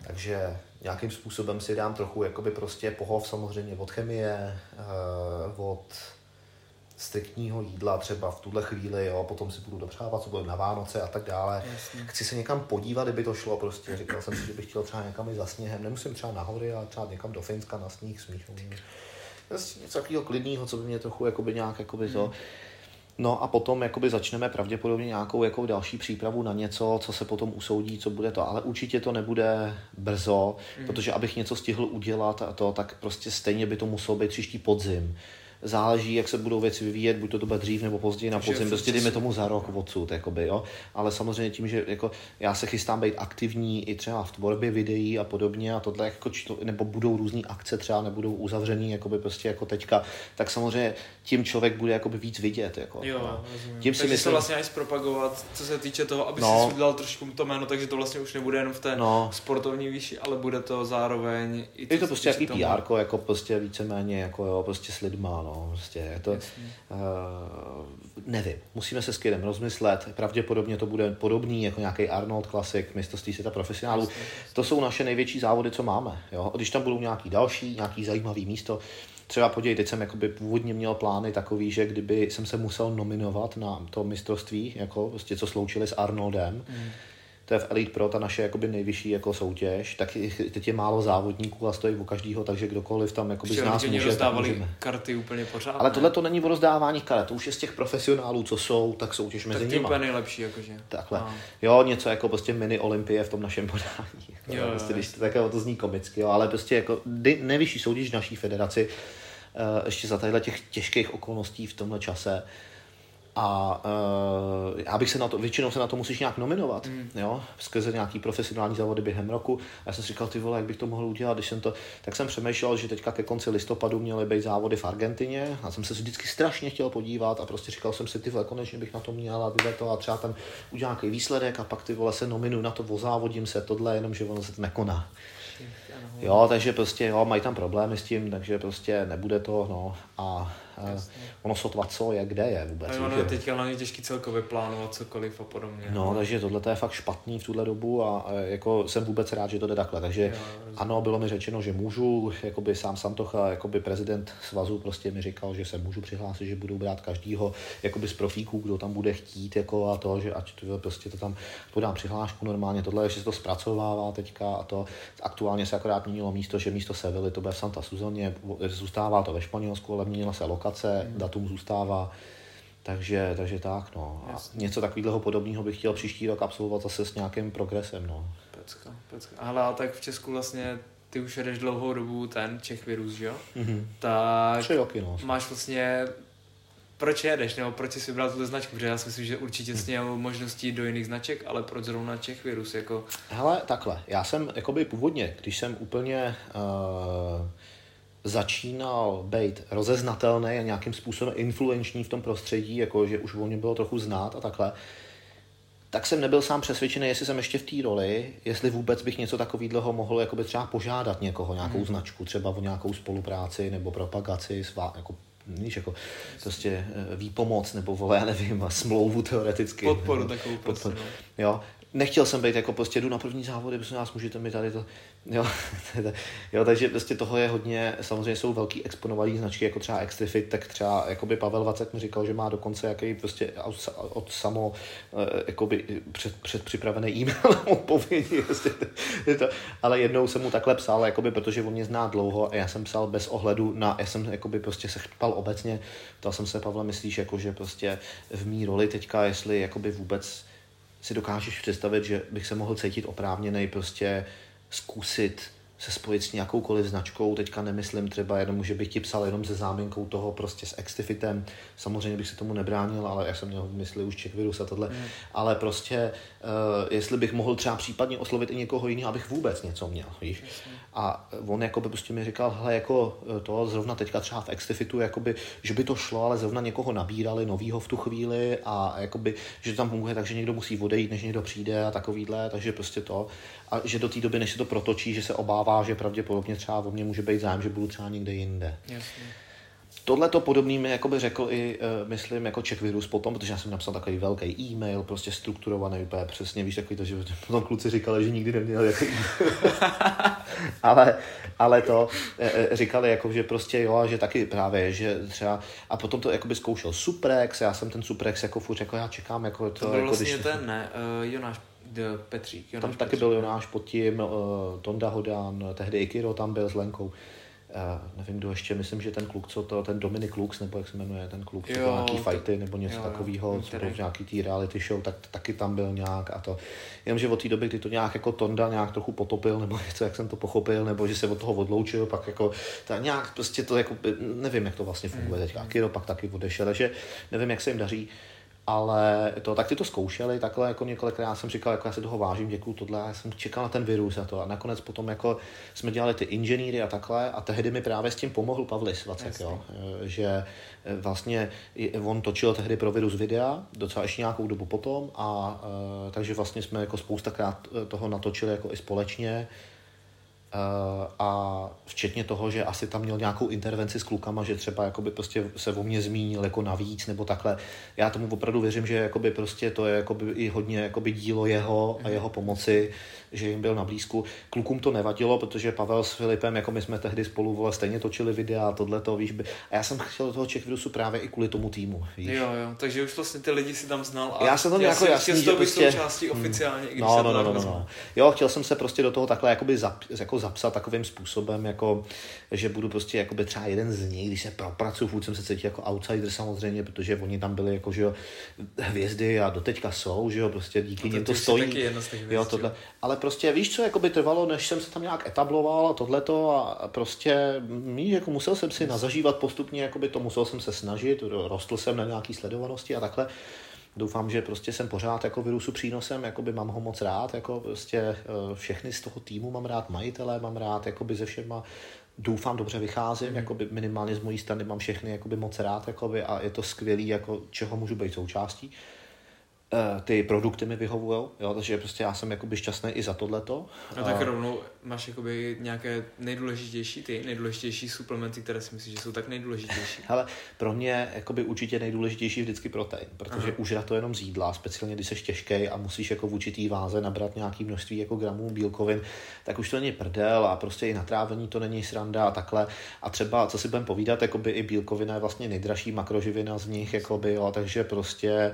Takže nějakým způsobem si dám trochu jakoby prostě pohov samozřejmě od chemie, eh, od striktního jídla třeba v tuhle chvíli, jo, potom si budu dopřávat, co bude na Vánoce a tak dále. Jasně. Chci se někam podívat, kdyby to šlo, prostě říkal jsem si, že bych chtěl třeba někam i za sněhem, nemusím třeba na hory, ale třeba někam do Finska na sníh smíšový. Něco takového klidného, co by mě trochu jakoby nějak jakoby to, hmm. No a potom jakoby začneme pravděpodobně nějakou jako další přípravu na něco, co se potom usoudí, co bude to. Ale určitě to nebude brzo, mm. protože abych něco stihl udělat a to, tak prostě stejně by to muselo být příští podzim záleží, jak se budou věci vyvíjet, buď to, to bude dřív nebo později na podzim, prostě dejme tomu za rok odsud, jakoby, jo. Ale samozřejmě tím, že jako já se chystám být aktivní i třeba v tvorbě videí a podobně a tohle, jako, nebo budou různé akce třeba, nebudou uzavřený, jakoby prostě jako teďka, tak samozřejmě tím člověk bude jakoby víc vidět, jako. Jo, no. Tím si myslím, to vlastně aj zpropagovat, co se týče toho, aby no. si udělal trošku to jméno, takže to vlastně už nebude jenom v té no. sportovní výši, ale bude to zároveň i to, je to prostě jaký PR, jako prostě víceméně jako jo, prostě s lidma, no no, prostě je to, uh, nevím, musíme se s Kidem rozmyslet, pravděpodobně to bude podobný jako nějaký Arnold Classic, mistrovství světa profesionálů, to jsou naše největší závody, co máme, jo, když tam budou nějaký další, nějaký zajímavý místo, třeba podívej, teď jsem jakoby původně měl plány takový, že kdyby jsem se musel nominovat na to mistrovství, jako prostě co sloučili s Arnoldem, mm to je v Elite Pro ta naše jakoby nejvyšší jako soutěž, tak teď je málo závodníků a stojí u každého, takže kdokoliv tam jakoby z nás může, rozdávali karty úplně pořád. Ale tohle to není o rozdávání karet, to už je z těch profesionálů, co jsou, tak soutěž mezi tak nimi. úplně nejlepší, jakože. Takhle. A. Jo, něco jako prostě mini olympie v tom našem podání. Jako, jo, prostě, když to, takové to zní komicky, jo, ale prostě jako nejvyšší soutěž v naší federaci uh, ještě za těch těžkých okolností v tomhle čase. A uh, já bych se na to, většinou se na to musíš nějak nominovat, mm. jo, skrze nějaký profesionální závody během roku. Já jsem si říkal, ty vole, jak bych to mohl udělat, když jsem to, tak jsem přemýšlel, že teďka ke konci listopadu měly být závody v Argentině a jsem se vždycky strašně chtěl podívat a prostě říkal jsem si, ty vole, konečně bych na to měl a to a třeba tam udělám nějaký výsledek a pak ty vole se nominuju na to, vozávodím se, tohle, jenom že ono se to nekoná. Jo, takže prostě jo, mají tam problémy s tím, takže prostě nebude to, no a Jasně. ono sotva co je, kde je vůbec. No, ono je teďka hlavně těžký celkově plánovat cokoliv a podobně. No, takže tohle je fakt špatný v tuhle dobu a, a jako jsem vůbec rád, že to jde takhle. Takže jo, ano, bylo mi řečeno, že můžu, jakoby sám Santocha, jakoby prezident svazu prostě mi říkal, že se můžu přihlásit, že budou brát každýho jakoby z profíků, kdo tam bude chtít jako a to, že ať to prostě to tam podám přihlášku normálně, tohle ještě se to zpracovává teďka a to aktuálně se akorát měnilo místo, že místo Sevily to bude v Santa Suzoně, zůstává to ve Španělsku, ale měnila se lokace hmm. datum zůstává. Takže, takže tak, no. A něco takového podobného bych chtěl příští rok absolvovat zase s nějakým progresem, no. Pecka, pecka. Ale a tak v Česku vlastně ty už jedeš dlouhou dobu ten Čech virus, že jo? Mm-hmm. Tak Tři roky, no. máš vlastně proč jedeš, nebo proč jsi vybral tuto značku, protože já si myslím, že určitě jsi měl možností do jiných značek, ale proč zrovna Čech virus, jako... Hele, takhle, já jsem, jakoby původně, když jsem úplně uh, začínal být rozeznatelný a nějakým způsobem influenční v tom prostředí, jako že už o mě bylo trochu znát a takhle, tak jsem nebyl sám přesvědčený, jestli jsem ještě v té roli, jestli vůbec bych něco takového mohl jakoby třeba požádat někoho, nějakou hmm. značku, třeba o nějakou spolupráci nebo propagaci, svá, jako víš, jako prostě eh, výpomoc nebo vole, já nevím, smlouvu teoreticky. Podporu takovou prostě, no. Jo, nechtěl jsem být jako prostě jdu na první závody, prosím vás, můžete mi tady to, (laughs) jo, (laughs) jo, takže prostě toho je hodně, samozřejmě jsou velký exponovaný značky, jako třeba Extrifit, tak třeba jakoby Pavel Vacek mi říkal, že má dokonce jaký prostě od samo eh, jakoby před, před připravený e-mail (laughs) povědí, prostě, to, ale jednou jsem mu takhle psal, jakoby, protože on mě zná dlouho a já jsem psal bez ohledu na, já jsem jakoby prostě se chpal obecně, ptal jsem se, Pavle, myslíš, jako, že prostě v mý roli teďka, jestli jakoby vůbec si dokážeš představit, že bych se mohl cítit oprávněný prostě zkusit se spojit s nějakoukoliv značkou, teďka nemyslím třeba jenom, že bych ti psal jenom se záminkou toho prostě s Extifitem, samozřejmě bych se tomu nebránil, ale já jsem měl v mysli už Czech virus a tohle, mm. ale prostě uh, jestli bych mohl třeba případně oslovit i někoho jiného, abych vůbec něco měl, víš. A on jako by prostě mi říkal, hele, jako eh, to zrovna teďka třeba v Extifitu, jakoby, že by to šlo, ale zrovna někoho nabírali novýho v tu chvíli a jakoby, že to tam funguje tak, že někdo musí odejít, než někdo přijde a takovýhle, takže prostě to. A že do té doby, než se to protočí, že se obává, že pravděpodobně třeba o mě může být zájem, že budu třeba někde jinde. Jasně. Tohle to podobný mi jakoby řekl i, uh, myslím, jako Czech Virus potom, protože já jsem napsal takový velký e-mail, prostě strukturovaný úplně přesně, víš, takový to, že (laughs) potom kluci říkali, že nikdy neměl jaký (laughs) ale, ale to e, říkali, jako, že prostě jo, že taky právě, že třeba, a potom to jakoby zkoušel Suprex, já jsem ten Suprex jako furt řekl, já čekám, jako to, to byl jako, vlastně když... ten, ne, uh, Jonáš Petřík. Jonáš tam Petřík. taky byl Jonáš pod tím, uh, Tonda Hodan, tehdy Ikiro tam byl s Lenkou. Uh, nevím, kdo ještě, myslím, že ten kluk, co to, ten Dominik Lux, nebo jak se jmenuje, ten kluk, co jo, nějaký to, fighty, nebo něco takového, co byl v nějaký tý reality show, tak taky tam byl nějak a to. Jenomže od té doby, kdy to nějak jako Tonda nějak trochu potopil, nebo (laughs) něco, jak jsem to pochopil, nebo že se od toho odloučil, pak jako, tak nějak prostě to jako, nevím, jak to vlastně funguje mm. teďka. Kiro pak taky odešel, takže nevím, jak se jim daří ale to, tak ty to zkoušeli, takhle jako několikrát. Jsem říkal, jako já se toho vážím, děkuju tohle, já jsem čekal na ten virus a to. A nakonec potom jako jsme dělali ty inženýry a takhle a tehdy mi právě s tím pomohl Pavlis Vacek, jo, že e, vlastně on točil tehdy pro virus videa, docela ještě nějakou dobu potom a e, takže vlastně jsme jako spoustakrát toho natočili jako i společně, Eh, a včetně toho, že asi tam měl nějakou intervenci s klukama, že třeba jakoby prostě se o mě zmínil jako navíc nebo takhle. Já tomu opravdu věřím, že jakoby prostě to je jakoby i hodně jakoby dílo jeho a mhm. jeho pomoci, že jim byl na blízku. Klukům to nevadilo, protože Pavel s Filipem, jako my jsme tehdy spolu vole, stejně točili videa a tohle to, víš, by... a já jsem chtěl do toho Czech Virusu právě i kvůli tomu týmu, víš. Jo, jo, takže už vlastně ty lidi si tam znal a já jsem to nějak jasný, že prostě... součástí oficiálně, hmm. no, no, no, no, no, no, Jo, chtěl jsem se prostě do toho takhle jakoby zap, jako jako zapsat takovým způsobem, jako, že budu prostě jako by třeba jeden z nich, když se propracuju, furt jsem se cítil jako outsider samozřejmě, protože oni tam byli jako, že jo, hvězdy a doteďka jsou, že jo, prostě díky nim to stojí. Taky jedna z těch jo, tohle. Ale prostě víš, co jako by trvalo, než jsem se tam nějak etabloval a tohleto a prostě mý, jako musel jsem si nazažívat postupně, jako by to musel jsem se snažit, rostl jsem na nějaký sledovanosti a takhle doufám, že prostě jsem pořád jako virusu přínosem, jako by mám ho moc rád, jako prostě eh, všechny z toho týmu mám rád, majitele mám rád, jako by ze všema doufám dobře vycházím, mm. jakoby minimálně z mojí strany mám všechny jakoby moc rád jakoby, a je to skvělý, jako čeho můžu být součástí. Eh, ty produkty mi vyhovují, jo, takže prostě já jsem jakoby šťastný i za tohleto. A tak rovnou máš jakoby nějaké nejdůležitější ty, nejdůležitější suplementy, které si myslíš, že jsou tak nejdůležitější? Ale pro mě jakoby určitě nejdůležitější vždycky protein, protože Aha. užrat to jenom z jídla, speciálně když jsi těžký a musíš jako v určitý váze nabrat nějaký množství jako gramů bílkovin, tak už to není prdel a prostě i na trávení to není sranda a takhle. A třeba, co si budeme povídat, jakoby i bílkovina je vlastně nejdražší makroživina z nich, jakoby, jo, takže prostě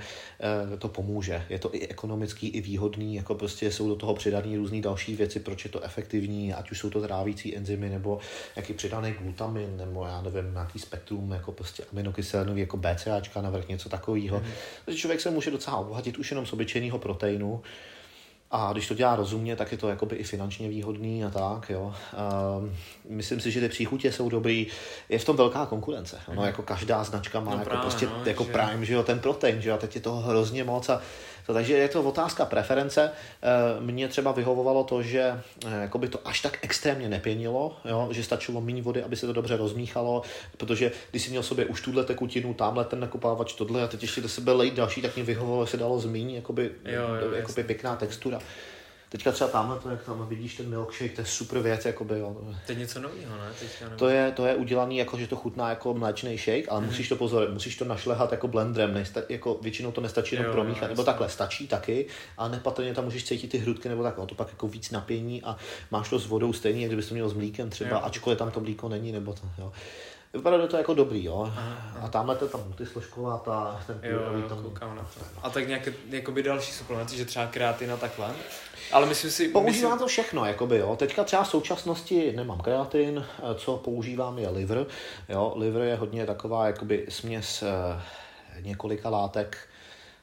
eh, to pomůže. Je to i ekonomický, i výhodný, jako prostě jsou do toho přidané různé další věci, proč je to efektivní, ať už jsou to trávící enzymy, nebo jaký přidaný glutamin, nebo já nevím, nějaký spektrum, jako prostě aminokyselinový, jako BCAčka navrch, něco takového. Mm. Takže člověk se může docela obohatit už jenom z obyčejného proteinu. A když to dělá rozumně, tak je to jakoby i finančně výhodný a tak, jo. Um, myslím si, že ty příchutě jsou dobrý. Je v tom velká konkurence. Mm. jako každá značka má no jako právě, prostě no, jako že... Prime, že jo, ten protein, že jo, a teď je toho hrozně moc a to, takže je to otázka preference. Eh, mně třeba vyhovovalo to, že eh, by to až tak extrémně nepěnilo, jo? že stačilo méně vody, aby se to dobře rozmíchalo, protože když si měl sobě už tuhle tekutinu, tamhle ten nakopávač, tohle a teď ještě do sebe lejt další, tak mě vyhovovalo, že se dalo zmínit, jakoby, jo, jo, jakoby pěkná textura. Teďka třeba tamhle to, jak tam vidíš ten milkshake, to je super věc, jakoby, jo. To je něco nového, ne? Teďka to, je, to je udělaný jako, že to chutná jako mléčný shake, ale mm-hmm. musíš to pozor, musíš to našlehat jako blendrem, nejsta, jako většinou to nestačí jenom promíchat, jo, nebo takhle, stačí taky, ale nepatrně tam můžeš cítit ty hrudky nebo tak, no, to pak jako víc napění a máš to s vodou stejně, jak kdybys to měl s mlíkem třeba, jo, ačkoliv tam to mlíko není, nebo to, jo. Vypadá to jako dobrý, jo. Aha, A tamhle to tam multisložková, ta, ten jo, jo, tam... koukám na to. A tak nějaké jakoby další suplementy, že třeba kreatina takhle? Ale myslím si... Používám myslím... to všechno, jakoby, jo. Teďka třeba v současnosti nemám kreatin, co používám je liver, jo. Liver je hodně taková, jakoby směs eh, několika látek,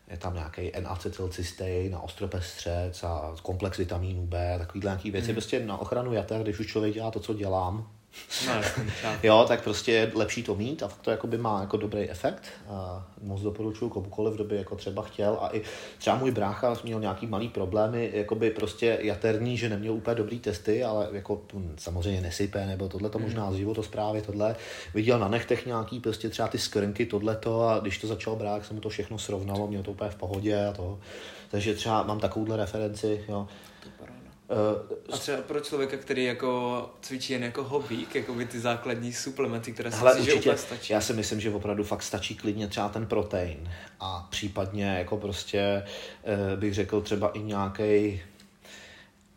je tam nějaký N-acetylcystein, na ostropestřec a komplex vitamínů B, takovýhle nějaký věci, mm. prostě na ochranu jater, když už člověk dělá to, co dělám, No, jo, tak prostě je lepší to mít a to jakoby má jako dobrý efekt. A moc doporučuji komukoliv, kdo by jako třeba chtěl. A i třeba můj brácha měl nějaký malý problémy, jakoby prostě jaterní, že neměl úplně dobrý testy, ale jako samozřejmě nesype, nebo tohle to možná z životosprávy, tohle. Viděl na nechtech nějaký prostě třeba ty skrnky, tohleto a když to začal brát, se mu to všechno srovnalo, měl to úplně v pohodě a to. Takže třeba mám takovouhle referenci, jo. Uh, a třeba pro člověka, který jako cvičí jen jako hobby, jako by ty základní suplementy, které si myslí, že úplně stačí. Já si myslím, že opravdu fakt stačí klidně třeba ten protein a případně jako prostě uh, bych řekl třeba i nějaký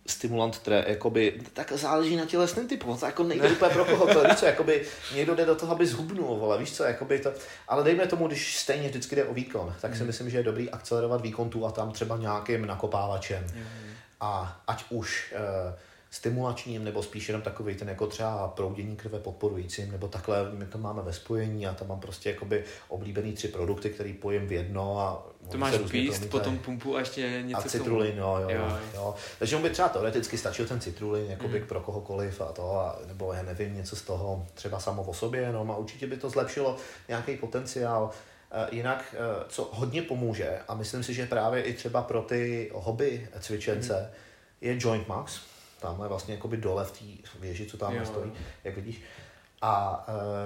stimulant, které jakoby, tak záleží na tělesném typu, to jako nejde úplně pro koho, to víš co, jakoby někdo jde do toho, aby zhubnul, vole, víš co, jakoby to, ale dejme tomu, když stejně vždycky jde o výkon, tak si mm. myslím, že je dobrý akcelerovat výkon tu a tam třeba nějakým nakopávačem. Mm a ať už e, stimulačním, nebo spíš jenom takový ten jako třeba proudění krve podporujícím, nebo takhle, my to máme ve spojení a tam mám prostě jakoby oblíbený tři produkty, který pojím v jedno a to máš píst, potom pumpu a ještě něco A citrulin, jo, jo, jo, jo. Takže on by třeba teoreticky stačil ten citrulin, jako mm. pro kohokoliv a to, a, nebo já nevím, něco z toho třeba samo o sobě jenom a určitě by to zlepšilo nějaký potenciál. Eh, jinak, eh, co hodně pomůže, a myslím si, že právě i třeba pro ty hobby cvičence, mm. je Joint Max. Tam je vlastně jakoby dole v té věži, co tam jo. stojí, jak vidíš. A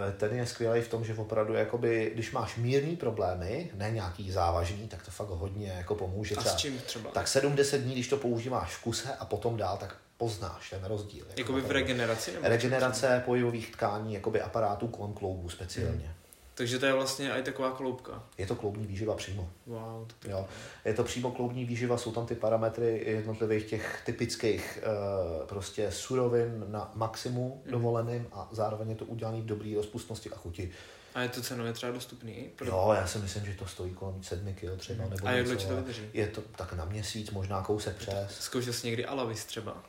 e, ten je skvělý v tom, že opravdu, jakoby, když máš mírný problémy, ne nějaký závažný, tak to fakt hodně jako pomůže. A s čím třeba? Tak 70 dní, když to používáš v kuse a potom dál, tak poznáš ten rozdíl. Jako jakoby v regeneraci? Nebo regenerace pohybových tkání, jakoby aparátů kolem kloubů speciálně. Hmm. Takže to je vlastně i taková kloubka. Je to kloubní výživa přímo. Wow, to jo. Je to přímo kloubní výživa, jsou tam ty parametry jednotlivých těch typických uh, prostě surovin na maximum mm. dovoleným a zároveň je to udělané v dobré rozpustnosti a chuti. A je to cenově třeba dostupný? Pro... Jo, já si myslím, že to stojí kolem 7 kg třeba. Nebo a jak to vydrží? Je to tak na měsíc, možná kousek přes. Zkoušel jsi někdy Alavis třeba?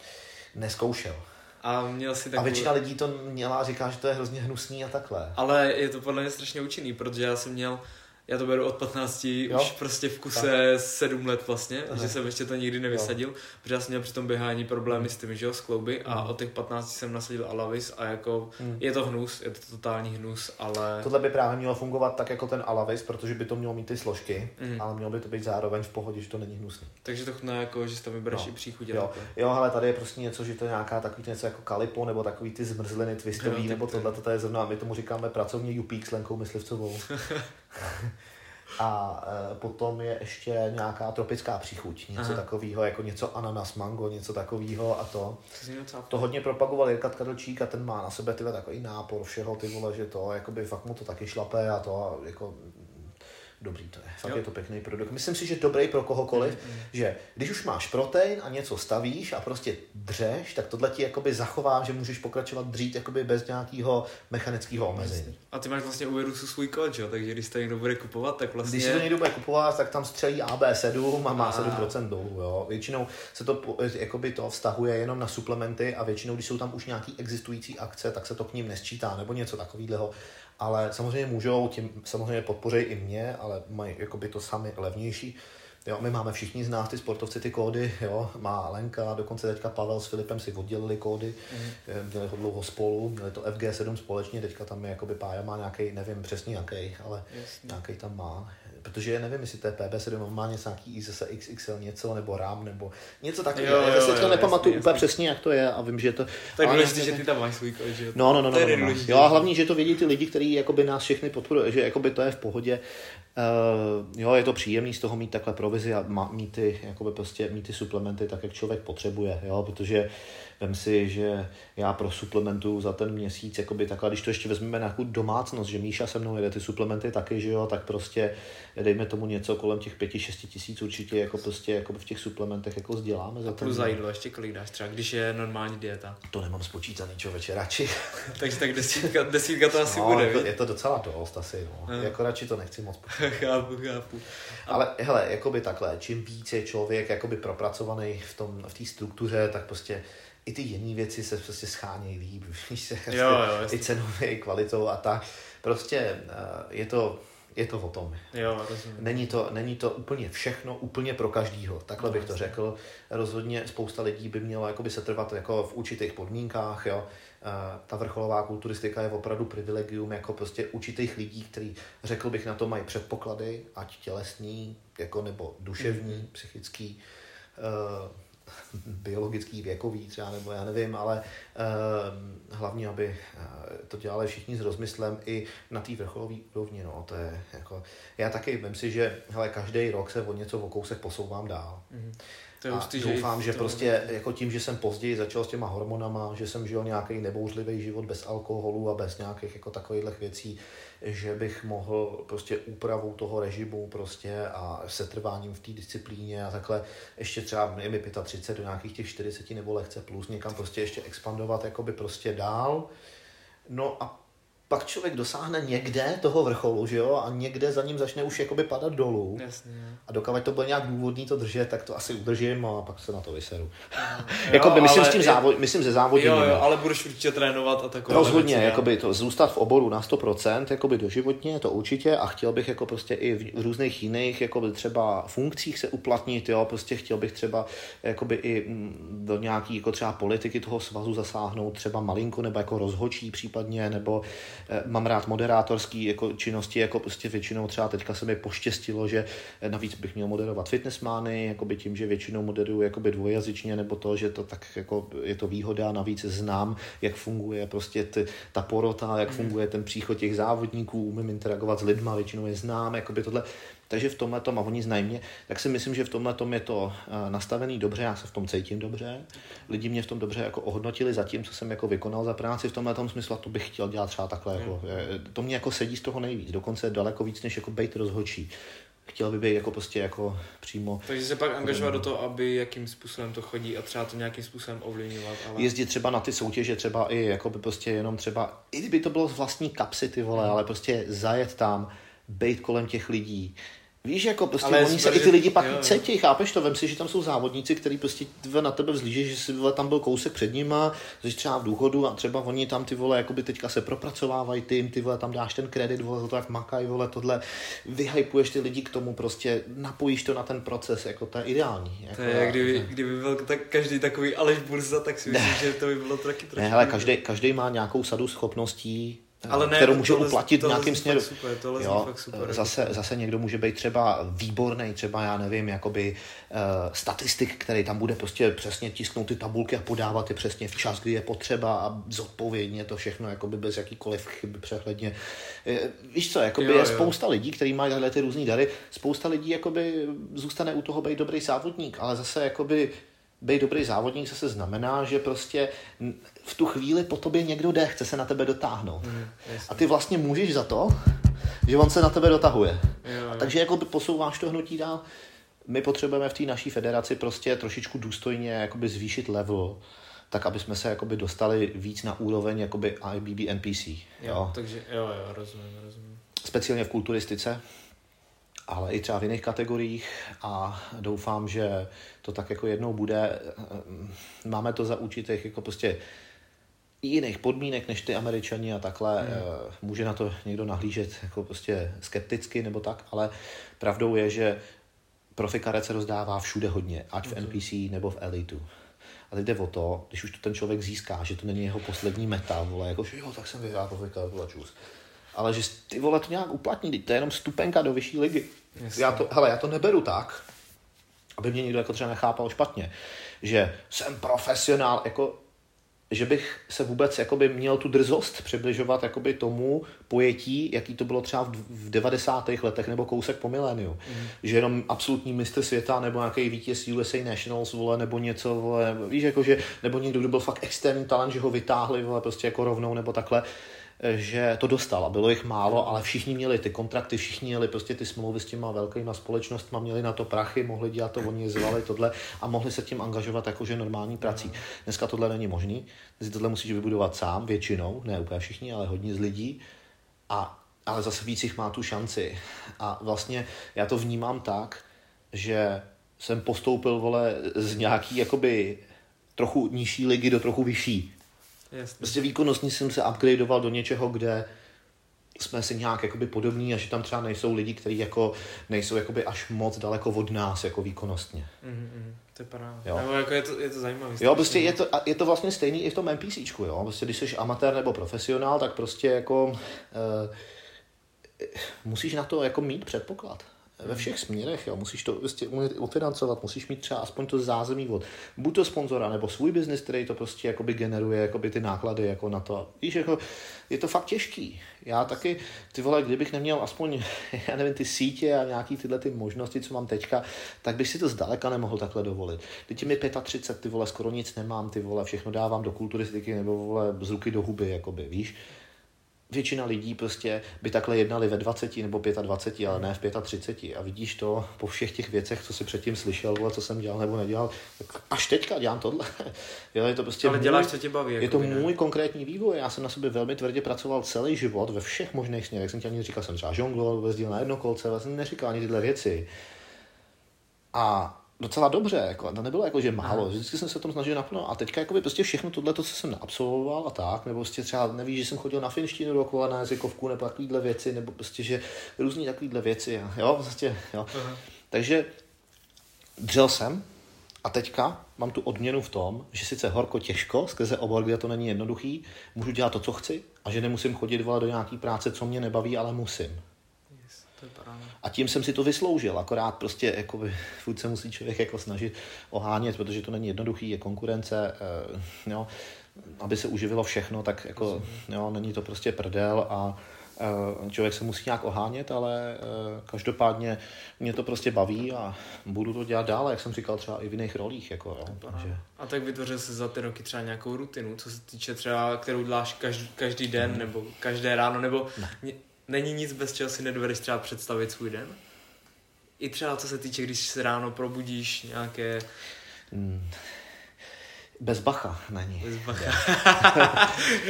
Neskoušel. A měl si takovou... A většina lidí to měla a říká, že to je hrozně hnusný a takhle. Ale je to podle mě strašně účinný, protože já jsem měl já to beru od 15, jo? už prostě v kuse tak. 7 let vlastně, Aha. že jsem ještě to nikdy nevysadil, jo. protože já jsem měl při tom běhání problémy hmm. s tím, že jo, s klouby a od těch 15 jsem nasadil Alavis a jako hmm. je to hnus, je to totální hnus, ale... Tohle by právě mělo fungovat tak jako ten Alavis, protože by to mělo mít ty složky, hmm. ale mělo by to být zároveň v pohodě, že to není hnusný. Takže to chutná jako, že si tam vybereš no. i příchuť. Jo. jo, ale tady je prostě něco, že to je nějaká takový něco jako kalipo, nebo takový ty zmrzliny twistový, jo, nebo tohle, to je zrovna, my tomu říkáme pracovně jupík s Lenkou Myslivcovou. (laughs) (laughs) A e, potom je ještě nějaká tropická příchuť, něco takového, jako něco ananas, mango, něco takového a to. To hodně propagoval Jirka Kadlčík a ten má na sebe tyhle takový nápor všeho, ty vole, že to, jakoby fakt mu to taky šlape a to, jako dobrý to je. Fakt jo. je to pěkný produkt. Myslím si, že dobrý pro kohokoliv, mm, mm. že když už máš protein a něco stavíš a prostě dřeš, tak tohle ti jakoby zachová, že můžeš pokračovat dřít jakoby bez nějakého mechanického omezení. A ty máš vlastně u Virusu svůj kód, že? takže když to někdo bude kupovat, tak vlastně... Když se to někdo bude kupovat, tak tam střelí AB7 a má a... 7% dolů. Jo. Většinou se to jakoby to vztahuje jenom na suplementy a většinou, když jsou tam už nějaký existující akce, tak se to k ním nesčítá nebo něco takového ale samozřejmě můžou, tím samozřejmě podpoří i mě, ale mají jakoby to sami levnější. Jo, my máme všichni z nás ty sportovci ty kódy, jo, má Lenka, dokonce teďka Pavel s Filipem si oddělili kódy, mm. měli ho dlouho spolu, měli to FG7 společně, teďka tam je jakoby Pája má nějaký, nevím přesně jaký, ale nějaký tam má protože nevím, jestli to je PB7, má nějaký zase XXL něco, nebo RAM, nebo něco takového. Já si to nepamatuju úplně přesně, jak to je a vím, že to... Tak důležité, že ty tam máš svůj že No, no, no, no, no, no. Jo, a hlavně, že to vědí ty lidi, kteří jakoby nás všechny podporují, že jakoby to je v pohodě. Uh, jo, je to příjemný z toho mít takhle provizi a mít, ty, jakoby prostě, mít ty suplementy tak, jak člověk potřebuje, jo, protože vem si, že já pro suplementu za ten měsíc, jakoby takhle, když to ještě vezmeme nějakou domácnost, že Míša se mnou jede ty suplementy taky, že jo, tak prostě dejme tomu něco kolem těch 5-6 tisíc určitě jako prostě jako v těch suplementech jako sděláme. Za a plus za jídlo ještě kolik dáš třeba, když je normální dieta? To nemám spočítaný člověče, radši. (laughs) Takže tak desítka, desítka to asi no, bude, je to, je to docela dost asi, no. no. Jako radši to nechci moc (laughs) chápu, chápu. Ale hele, jakoby takhle, čím více je člověk jakoby propracovaný v tom, v té struktuře, tak prostě i ty jiné věci se prostě schánějí líp, (laughs) víš se, jo, jo, i cenově, i kvalitou a tak. Prostě eh, je to, je to o tom. Jo, není, to, není to úplně všechno, úplně pro každýho. Takhle no, bych to řekl. Rozhodně spousta lidí by mělo jakoby se trvat jako v určitých podmínkách. Jo. Eh, ta vrcholová kulturistika je opravdu privilegium jako prostě určitých lidí, který řekl bych na to mají předpoklady, ať tělesní, jako nebo duševní, mm-hmm. psychický. Uh, biologický, věkový třeba, nebo já nevím, ale uh, hlavně, aby eh, to dělali všichni s rozmyslem i na té vrcholové úrovni, no, to je jako, já taky vím si, že hele, každý rok se o něco o kousek posouvám dál. Mm-hmm. To je a hustý, doufám, že, že prostě jako tím, že jsem později začal s těma hormonama, že jsem žil nějaký nebouřlivý život bez alkoholu a bez nějakých jako takových věcí, že bych mohl prostě úpravou toho režimu prostě a setrváním v té disciplíně a takhle ještě třeba je mi 35 do nějakých těch 40 nebo lehce plus někam prostě ještě expandovat jakoby prostě dál. No a pak člověk dosáhne někde toho vrcholu, že jo, a někde za ním začne už jakoby padat dolů. Jasně. A dokud to bude nějak důvodný to držet, tak to asi udržím a pak se na to vyseru. jako by, myslím, s tím závod, myslím ze závoděním. Jo, jo, ale budeš určitě trénovat a takové Rozhodně, věci, jakoby to zůstat v oboru na 100%, jakoby doživotně, to určitě a chtěl bych jako prostě i v různých jiných jakoby třeba funkcích se uplatnit, jo, prostě chtěl bych třeba jakoby i mm, do nějaký jako třeba politiky toho svazu zasáhnout, třeba malinko nebo jako rozhočí případně, nebo mám rád moderátorský jako činnosti, jako prostě většinou třeba teďka se mi poštěstilo, že eh, navíc bych měl moderovat fitnessmány, jakoby tím, že většinou moderuju jakoby dvojazyčně, nebo to, že to tak jako je to výhoda, navíc znám, jak funguje prostě ty, ta porota, jak mm. funguje ten příchod těch závodníků, umím interagovat s lidma, většinou je znám, jakoby tohle takže v tomhle tom, a oni znají mě, tak si myslím, že v tomhle tom je to eh, nastavený dobře, já se v tom cítím dobře. Lidi mě v tom dobře jako ohodnotili za tím, co jsem jako vykonal za práci v tomhle tom smyslu a to bych chtěl dělat třeba takhle. Jako, hmm. to mě jako sedí z toho nejvíc, dokonce daleko víc, než jako být rozhodčí chtěl by být jako prostě jako přímo. Takže se pak angažovat do toho, aby jakým způsobem to chodí a třeba to nějakým způsobem ovlivňovat. Ale... Jezdit třeba na ty soutěže, třeba i jako by prostě jenom třeba, i kdyby to bylo z vlastní kapsy ty vole, hmm. ale prostě zajet tam, být kolem těch lidí, Víš, jako prostě Ale oni se i ty že- lidi pak jo, jo. cítí, chápeš to? Vem si, že tam jsou závodníci, kteří prostě na tebe vzlíží, že si vole, tam byl kousek před nima, jsi třeba v důchodu a třeba oni tam ty vole, jakoby teďka se propracovávají, jim ty vole, tam dáš ten kredit, vole, za to jak makají, vole, tohle, vyhypuješ ty lidi k tomu, prostě napojíš to na ten proces, jako to je ideální. Jako, To je, jak kdyby, kdyby byl tak každý takový Aleš Burza, tak si myslím, že to by bylo taky trošku... Ne, hele, každý, každý má nějakou sadu schopností, Ale ne, kterou může tohle- uplatit v tohle nějakém zní směru. super, tohle jo, fakt super, zase, zase někdo může být třeba výborný, třeba já nevím, jakoby uh, statistik, který tam bude prostě přesně tisknout ty tabulky a podávat je přesně včas, kdy je potřeba a zodpovědně to všechno jakoby bez jakýkoliv chyby přehledně. Eh, Víš co, jakoby Jo, je jo. spousta lidí, kteří mají tyhle ty různý dary, spousta lidí jakoby zůstane u toho být dobrý závodník, ale zase jakoby být dobrý závodník zase znamená, že prostě v tu chvíli po tobě někdo jde, chce se na tebe dotáhnout. Jasně. A ty vlastně můžeš za to, že on se na tebe dotahuje. Jo, jo. Takže jako posouváš to hnutí dál. My potřebujeme v té naší federaci prostě trošičku důstojně jakoby zvýšit level, tak aby jsme se jakoby dostali víc na úroveň jakoby IBB NPC. Jo, Jo. takže jo, jo, rozumím, rozumím. Speciálně v kulturistice, ale i třeba v jiných kategoriích a doufám, že to tak jako jednou bude. Máme to za určitých jako prostě jiných podmínek než ty američani a takhle. Hmm. Může na to někdo nahlížet jako prostě skepticky nebo tak, ale pravdou je, že profikarec se rozdává všude hodně, ať v NPC nebo v Elitu. A teď jde o to, když už to ten člověk získá, že to není jeho poslední meta, vole, jako, že jo, tak jsem vyhrál profikarec, vole, čus. Ale že ty vole to nějak uplatní, to je jenom stupenka do vyšší ligy. Jasně. Já to, hele, já to neberu tak, aby mě někdo jako třeba nechápal špatně, že jsem profesionál, jako že bych se vůbec jakoby měl tu drzost přibližovat jakoby tomu pojetí, jaký to bylo třeba v, v 90. letech nebo kousek po miléniu. Mm. Že jenom absolutní mistr světa nebo nějaký vítěz USA Nationals, vole, nebo něco, vole, víš, jako že, nebo někdo, kdo byl fakt extrémní talent, že ho vytáhli, vole, prostě jako rovnou, nebo takhle, eh, že to dostal a bylo jich málo, ale všichni měli ty kontrakty, všichni měli prostě ty smlouvy s těma velkýma společnostma, měli na to prachy, mohli dělat to, oni zvali tohle a mohli se tím angažovat jakože normální prací. Dneska tohle není možný, ty tohle musíš vybudovat sám, většinou, ne úplně všichni, ale hodně z lidí a, ale zase víc jich má tu šanci. A vlastně já to vnímám tak, že jsem postoupil, vole, z nějaký jakoby trochu nižší ligy do trochu vyšší. Jasně. Prostě výkonnostně jsem se upgradeoval do něčeho, kde jsme si nějak jakoby podobní a že tam třeba nejsou lidi, kteří jako nejsou jakoby až moc daleko od nás jako výkonnostně. Mhm, mhm, to je paráda. Jo. Nebo jako je to, je to zajímavé. Jo, prostě je to, je to vlastně stejný i v tom NPCčku, jo. Prostě když jsi amatér nebo profesionál, tak prostě jako e, musíš na to jako mít předpoklad. Ve všech směrech, jo. Musíš to prostě umět ufinancovat, musíš mít třeba aspoň to zázemí od buď to sponzora, nebo svůj biznis, který to prostě jakoby generuje jakoby ty náklady jako na to. Víš, jako, je to fakt těžký. Já taky, ty vole, kdybych neměl aspoň, (laughs) já nevím, ty sítě a nějaký tyhle ty možnosti, co mám teďka, tak bych si to zdaleka nemohl takhle dovolit. Teď mi 35, ty vole, skoro nic nemám, ty vole, všechno dávám do kulturistiky nebo vole, z ruky do huby, jakoby, víš většina lidí prostě by takhle jednali ve 20 nebo 25, ale ne v 35. A vidíš to po všech těch věcech, co si předtím slyšel, vole, co jsem dělal nebo nedělal, tak až teďka dělám tohle. (laughs) Jo, je to prostě Ale můj, děláš, co tě baví. je jako to ne? můj konkrétní vývoj. Já jsem na sobě velmi tvrdě pracoval celý život ve všech možných směrech. Jsem ti ani říkal, jsem třeba žongloval, jezdil na jednokolce, jsem neříkal ani tyhle věci. A docela dobře, jako, to nebylo jako, že málo, vždycky jsem se tom snažil naplno a teďka jako by prostě všechno tohle, co jsem absolvoval a tak, nebo prostě třeba nevíš, že jsem chodil na finštinu dokola na jazykovku, nebo takovýhle věci, nebo prostě, že různý takovýhle věci, jo, prostě, jo. Aha. Takže dřel jsem a teďka mám tu odměnu v tom, že sice horko těžko, skrze obor, kde to není jednoduchý, můžu dělat to, co chci a že nemusím chodit do nějaký práce, co mě nebaví, ale musím. Yes, to je paráda. A tím jsem si to vysloužil, akorát prostě jakoby, (laughs) furt se musí člověk jako snažit ohánět, protože to není jednoduchý, je konkurence, eh, jo, aby se uživilo všechno, tak jako, jo, není to prostě prdel a eh, člověk se musí nějak ohánět, ale eh, každopádně mě to prostě baví a budu to dělat dál, jak jsem říkal, třeba i v jiných rolích, jako, jo, takže, A tak vytvořil jsi za ty roky třeba nějakou rutinu, co se týče třeba, kterou děláš každý, každý den, nebo každé ráno, nebo ne. Není nic, bez čeho si nedovedeš třeba představit svůj den? I třeba co se týče, když se ráno probudíš nějaké... Hmm. Bez Bacha není. Bez Bacha.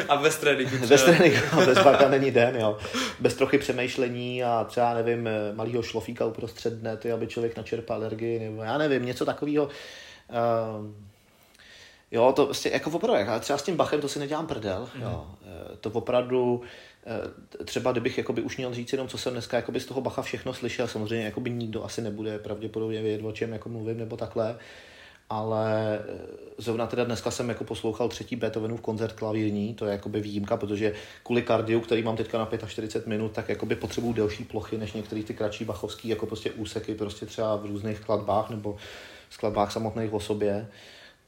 a bez tréninku. Bez tréninku, (laughs) bez Bacha není den, jo. Bez trochy přemýšlení a třeba, nevím, malýho šlofíka uprostřed dne, ty, aby člověk načerpal energii, nebo já nevím, něco takového. Uh, jo, to prostě jako opravdu, ale třeba s tím Bachem to si nedělám prdel, mm. jo. Eh, to opravdu, eh, třeba kdybych jakoby už měl říct jenom, co jsem dneska jakoby z toho Bacha všechno slyšel, samozřejmě jakoby nikdo asi nebude pravděpodobně vědět, o čem jako mluvím nebo takhle, ale eh, zrovna teda dneska jsem jako poslouchal třetí Beethovenův koncert klavírní, to je jakoby výjimka, protože kvůli kardiu, který mám teďka na 45 minut, tak jakoby potřebuju delší plochy než některé ty kratší bachovský jako prostě úseky prostě třeba v různých skladbách nebo skladbách samotných o sobě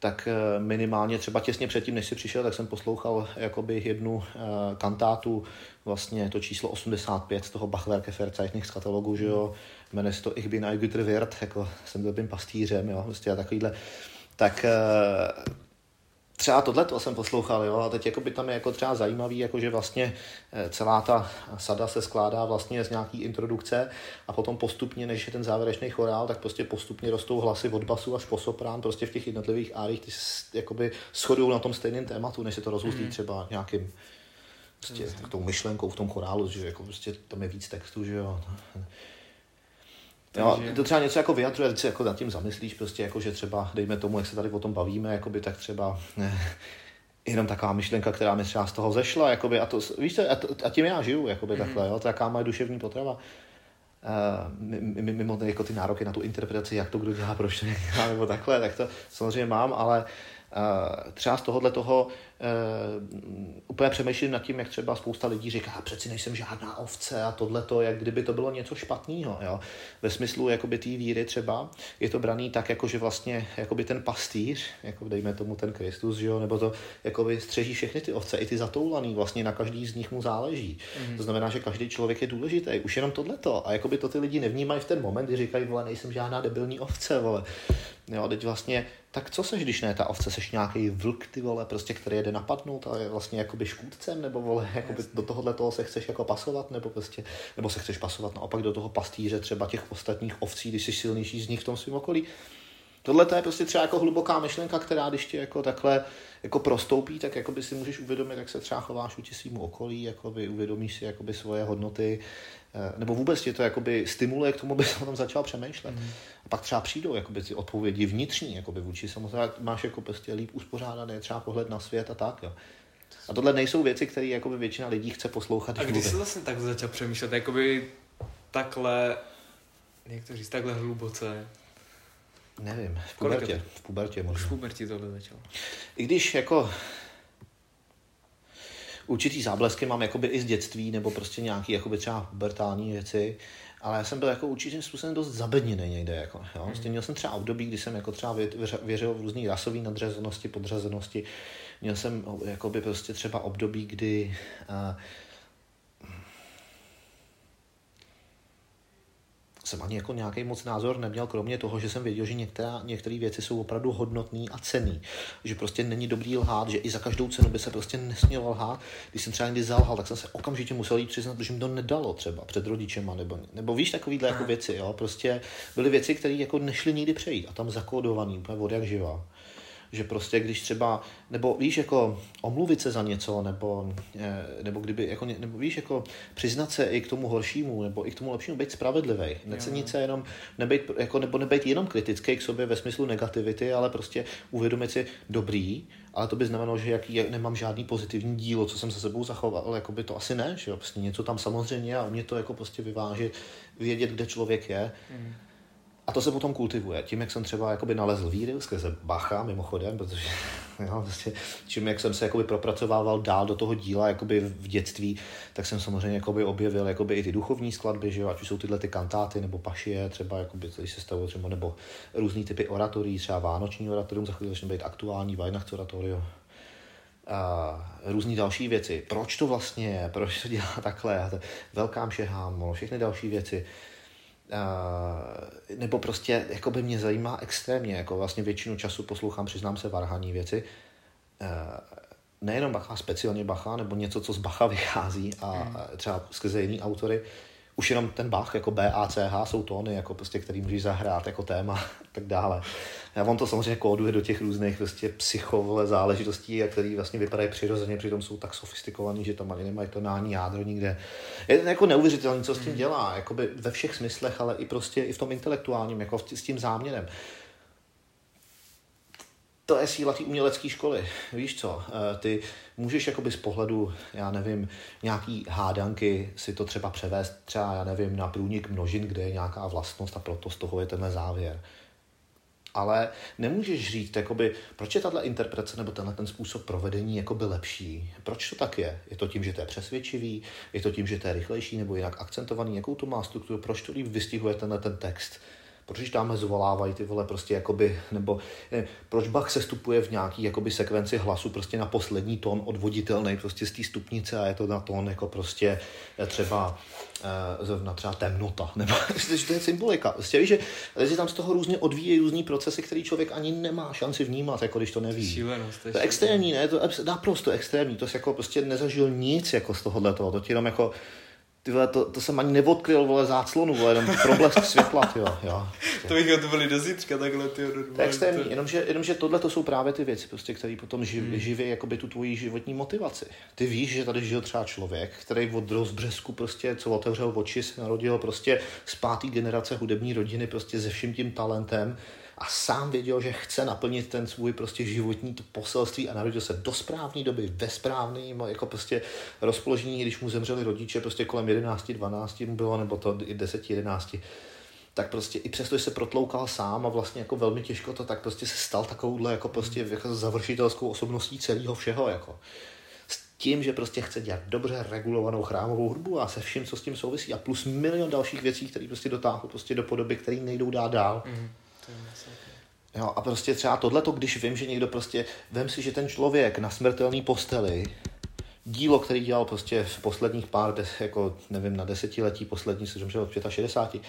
tak eh, minimálně třeba těsně předtím, než si přišel, tak jsem poslouchal jakoby jednu eh, kantátu, vlastně to číslo 85 z toho Bachwerke Verzeichnis z katalogu, že jo, jmenuje se to Ich bin ein guter Wirt, jako jsem dobrým pastýřem, jo, vlastně a takovýhle. Tak eh, třeba tohle to jsem poslouchal, jo, a teď jako by tam je jako třeba zajímavý, jako že vlastně eh, celá ta sada se skládá vlastně z nějaký introdukce a potom postupně, než je ten závěrečný chorál, tak prostě postupně rostou hlasy od basu až po soprán, prostě v těch jednotlivých árích, ty jakoby shodují na tom stejném tématu, než se to rozhustí mm. třeba nějakým prostě tou myšlenkou v tom chorálu, že jako prostě tam je víc textu, že jo. Jo, to třeba něco jako vyjadřuje, když se jako nad tím zamyslíš, prostě jako, že třeba, dejme tomu, jak se tady o tom bavíme, jakoby, tak třeba ne, jenom taková myšlenka, která mi třeba z toho zešla, jakoby, a, to, víš a, a tím já žiju, jakoby, mm-hmm. takhle, jo, to jaká moje duševní potrava. Uh, mimo jako ty nároky na tu interpretaci, jak to kdo dělá, proč to dělá, nebo takhle, tak to samozřejmě mám, ale uh, třeba z tohohle toho uh, úplně přemýšlím nad tím, jak třeba spousta lidí říká, přeci nejsem žádná ovce a tohle to, jak kdyby to bylo něco špatného. Jo? Ve smyslu jakoby té víry třeba je to braný tak, jako že vlastně jakoby ten pastýř, jako dejme tomu ten Kristus, že jo? nebo to jakoby střeží všechny ty ovce, i ty zatoulaný, vlastně na každý z nich mu záleží. Mm. To znamená, že každý člověk je důležitý. Už jenom tohleto. A jakoby to ty lidi nevnímají v ten moment, kdy říkají, vole, nejsem žádná debilní ovce, vole. Jo, teď vlastně, tak co seš, když ne ta ovce, seš nějaký vlk, ty vole, prostě, který jede napadnout a je vlastně jakoby škůdcem, nebo vole, jakoby do tohohle toho se chceš jako pasovat, nebo prostě, nebo se chceš pasovat naopak do toho pastýře třeba těch ostatních ovcí, když jsi silnější z nich v tom svém okolí. Tohle to je prostě třeba jako hluboká myšlenka, která když tě jako takhle jako prostoupí, tak jako by si můžeš uvědomit, jak se třeba chováš vůči svým okolí, jako by uvědomíš si jakoby svoje hodnoty, eh, nebo vůbec tě to jakoby stimuluje k tomu, aby se o tom začal přemýšlet. Mm. A pak třeba přijdou jakoby ty odpovědi vnitřní, jakoby vůči samozřejmě máš jako prostě líp uspořádaný třeba pohled na svět a tak, jo. A tohle nejsou věci, které jakoby většina lidí chce poslouchat. A když jsi vlastně tak začal přemýšlet, jakoby takhle, jak to říct, takhle hluboce, Nevím, v pubertě, v pubertě možná. v pubertě tohle začalo. I když jako určitý záblesky mám jakoby i z dětství, nebo prostě nějaký jakoby třeba pubertální věci, ale já jsem byl jako určitým způsobem dost zabedněný někde. Jako, jo? Mm. Měl jsem třeba období, kdy jsem jako třeba věřil v různé rasové nadřazenosti, podřazenosti. Měl jsem jakoby prostě třeba období, kdy uh, jsem ani jako nějaký moc názor neměl, kromě toho, že jsem věděl, že některá, některé věci jsou opravdu hodnotné a cený. Že prostě není dobrý lhát, že i za každou cenu by se prostě nesměl lhát. Když jsem třeba někdy zalhal, tak jsem se okamžitě musel jít přiznat, že mi to nedalo třeba před rodičema, nebo, nebo víš, takovýhle jako věci, jo. Prostě byly věci, které jako nešly nikdy přejít a tam zakódovaný úplně od jak živá že prostě když třeba, nebo víš, jako omluvit se za něco, nebo, eh, nebo kdyby, jako, nebo víš, jako přiznat se i k tomu horšímu, nebo i k tomu lepšímu, být spravedlivý. Necenit se jenom, nebejt, jako, nebo nebejt jenom kritický k sobě ve smyslu negativity, ale prostě uvědomit si dobrý, ale to by znamenalo, že jaký, nemám žádný pozitivní dílo, co jsem se sebou zachoval, jako by to asi ne, že jo, prostě něco tam samozřejmě a mě to jako prostě vyvážit, vědět, kde člověk je. Mm a to se potom kultivuje. Tím, jak jsem třeba jakoby nalezl víry skrze Bacha, mimochodem, protože jo, vlastně, čím, jak jsem se jakoby propracovával dál do toho díla jakoby v dětství, tak jsem samozřejmě jakoby objevil jakoby i ty duchovní skladby, že jo, ať už jsou tyhle ty kantáty nebo pašie, třeba jakoby, když se stavilo třeba, nebo různý typy oratorí, třeba vánoční oratorium, za chvíli začne být aktuální Weihnachtsoratorio, a různé další věci. Proč to vlastně je, proč to dělá takhle, velká mše všechny další věci Uh, nebo prostě jako by mě zajímá extrémně, jako vlastně většinu času poslouchám, přiznám se, varhaní věci. Uh, nejenom Bacha, speciálně Bacha, nebo něco, co z Bacha (laughs) vychází a mm. třeba skrze jiný autory. už jenom ten Bach, jako B, A, C, H jsou tóny, jako prostě, který můžeš zahrát jako téma a (laughs) tak dále. A on to samozřejmě kóduje do těch různých prostě psychovole záležitostí, a který vlastně vypadají přirozeně, přitom jsou tak sofistikovaný, že tam ani nemají tonální jádro nikde. Je to jako neuvěřitelné, co s tím dělá, jakoby ve všech smyslech, ale i prostě i v tom intelektuálním, jako s tím záměrem to je síla té umělecké školy. Víš co, eh, ty můžeš jakoby z pohledu, já nevím, nějaký hádanky si to třeba převést třeba, já nevím, na průnik množin, kde je nějaká vlastnost a proto z toho je tenhle závěr. Ale nemůžeš říct, jakoby, proč je tato interpretace nebo tenhle ten způsob provedení jakoby lepší. Proč to tak je? Je to tím, že to je přesvědčivý? Je to tím, že to je rychlejší nebo jinak akcentovaný? Jakou to má strukturu? Proč to líp vystihuje tenhle ten text? Proč tamhle zvolávají ty vole prostě jakoby, nebo ne, proč Bach se stupuje v nějaký jakoby sekvenci hlasu prostě na poslední tón odvoditelný prostě z té stupnice a je to na tón jako prostě eh, třeba eh, zrovna třeba temnota, (laughs) nebo že to je symbolika. Prostě víš, že si tam z toho různě odvíjí různý procesy, který člověk ani nemá šanci vnímat, jako když to neví. Šílenost, to, je to je extrémní, ne? To je naprosto extrémní. To jsi jako prostě nezažil nic jako z tohohle toho. To ti jenom jako ty vole, to, to jsem ani neodkryl, vole, záclonu, vole, jenom problesk světla, ty jo. (laughs) To bych to byli do zítřka takhle, ty To je extrémní, jenomže, jenomže tohle to jsou právě ty věci, prostě, které potom živ, hmm. živí jakoby tu tvoji životní motivaci. Ty víš, že tady žil třeba člověk, který od rozbřesku prostě, co otevřel oči, se narodil prostě z páté generace hudební rodiny, prostě se vším tím talentem, a sám věděl, že chce naplnit ten svůj prostě životní poselství a narodil se do správné doby, ve správném jako prostě rozpoložení, když mu zemřeli rodiče, prostě kolem 11, 12 mu bylo, nebo to i 10, 11, tak prostě i přesto, že se protloukal sám a vlastně jako velmi těžko to, tak prostě se stal takovouhle jako prostě jako završitelskou osobností celého všeho, jako s tím, že prostě chce dělat dobře regulovanou chrámovou hudbu a se vším, co s tím souvisí a plus milion dalších věcí, které prostě dotáhnou prostě do podoby, které nejdou dát dál. Mm-hmm. Jo, a prostě třeba tohleto, když vím, že někdo prostě, vem si, že ten člověk na smrtelný posteli, dílo, který dělal prostě v posledních pár, des, jako nevím, na desetiletí poslední, se zemřel od 65,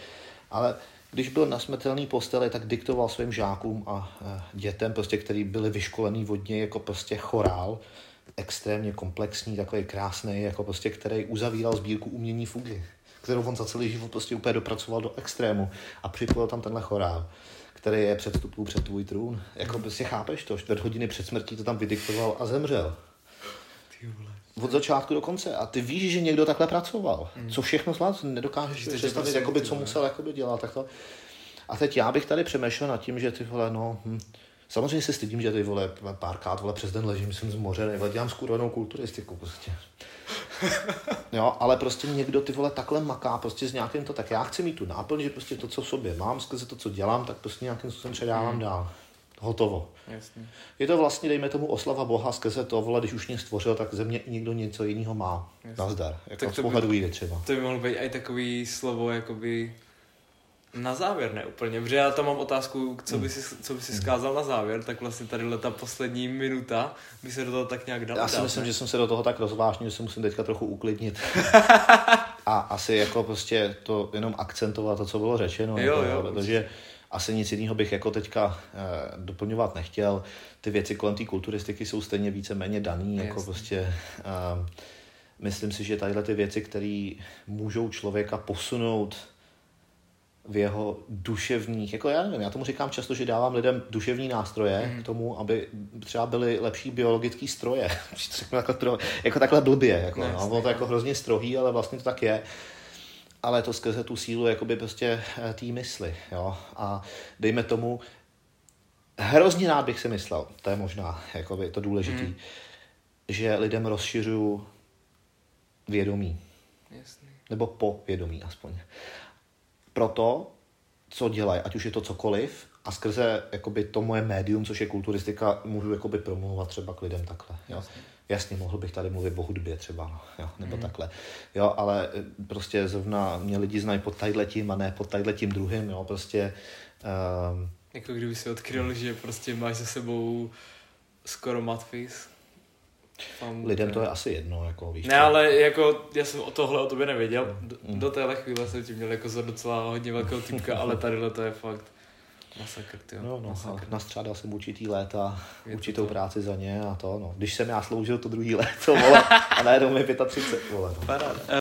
ale když byl na smrtelný posteli, tak diktoval svým žákům a dětem, prostě, který byli vyškolený vodně jako prostě chorál, extrémně komplexní, takový krásný, jako prostě, který uzavíral sbírku umění fugy, kterou on za celý život prostě úplně dopracoval do extrému a připojil tam tenhle chorál který je předstupu před tvůj trůn. Jako si chápeš to, čtvrt hodiny před smrtí to tam vydiktoval a zemřel. Od začátku do konce. A ty víš, že někdo takhle pracoval. Hmm. Co všechno zvládl, nedokážeš si představit, prostě jakoby, co musel jakoby, dělat. Tak to. A teď já bych tady přemýšlel nad tím, že ty vole, no, hm, samozřejmě se stydím, že ty vole párkrát vole přes den ležím, jsem zmořený, vole, dělám skurvenou kulturistiku prostě. (laughs) jo, ale prostě někdo ty vole takhle maká prostě s nějakým to, tak já chci mít tu náplň, že prostě to, co v sobě mám, skrze to, co dělám, tak prostě nějakým způsobem předávám hmm. dál. Hotovo. Jasně. Je to vlastně, dejme tomu, oslava Boha skrze to, vole, když už mě stvořil, tak ze mě i někdo něco jiného má. Jasně. Nazdar. Jako tak to by, třeba. To by mohlo být i takový slovo, jakoby na závěr ne úplně, protože já tam mám otázku, co by si, co by si zkázal na závěr, tak vlastně tady ta poslední minuta by se do toho tak nějak dala. Já si dát, myslím, ne? že jsem se do toho tak rozvážnil, že se musím teďka trochu uklidnit. (laughs) a asi jako prostě to jenom akcentovat to, co bylo řečeno. Jo, jo, protože asi nic jiného bych jako teďka eh, doplňovat nechtěl. Ty věci kolem té kulturistiky jsou stejně více méně daný, jako prostě eh, myslím si, že tadyhle ty věci, které můžou člověka posunout v jeho duševních, jako já nevím, já tomu říkám často, že dávám lidem duševní nástroje mm. k tomu, aby třeba byly lepší biologické stroje. (laughs) jako, jako takhle blbě, jako, ne, no, to jako hrozně strohý, ale vlastně to tak je. Ale to skrze tu sílu jakoby prostě eh, té mysli, jo. A dejme tomu, hrozně rád bych si myslel, to je možná jakoby to důležitý, mm. že lidem rozšiřuju vědomí. Jasný. Nebo povědomí aspoň pro to, co dělají, ať už je to cokoliv, a skrze jakoby, to moje médium, což je kulturistika, můžu jakoby promluvat třeba k lidem takhle. Jo. Jasně. Jasně, mohl bych tady mluvit o hudbě třeba, no, jo, nebo mm. takhle. Jo, ale eh, prostě zrovna mě lidi znají pod tadyletím a ne pod tadyletím druhým, jo, prostě... Um, jako kdyby si odkryl, že prostě máš za sebou skoro matfis, Tam, Lidem to je asi jedno, jako víš. Ne, co? ale jako já jsem o tohle o tobě nevěděl. Do, mm. do téhle chvíle jsem ti měl jako za docela hodně velkého typka, ale tady to je fakt masakr, tyjo. No, no, masakr. nastřádal jsem určitý léta, je určitou to práci za ně a to, no. Když jsem já sloužil to druhý (laughs) léto, vole, a najednou mi 35, vole. No. Paráda.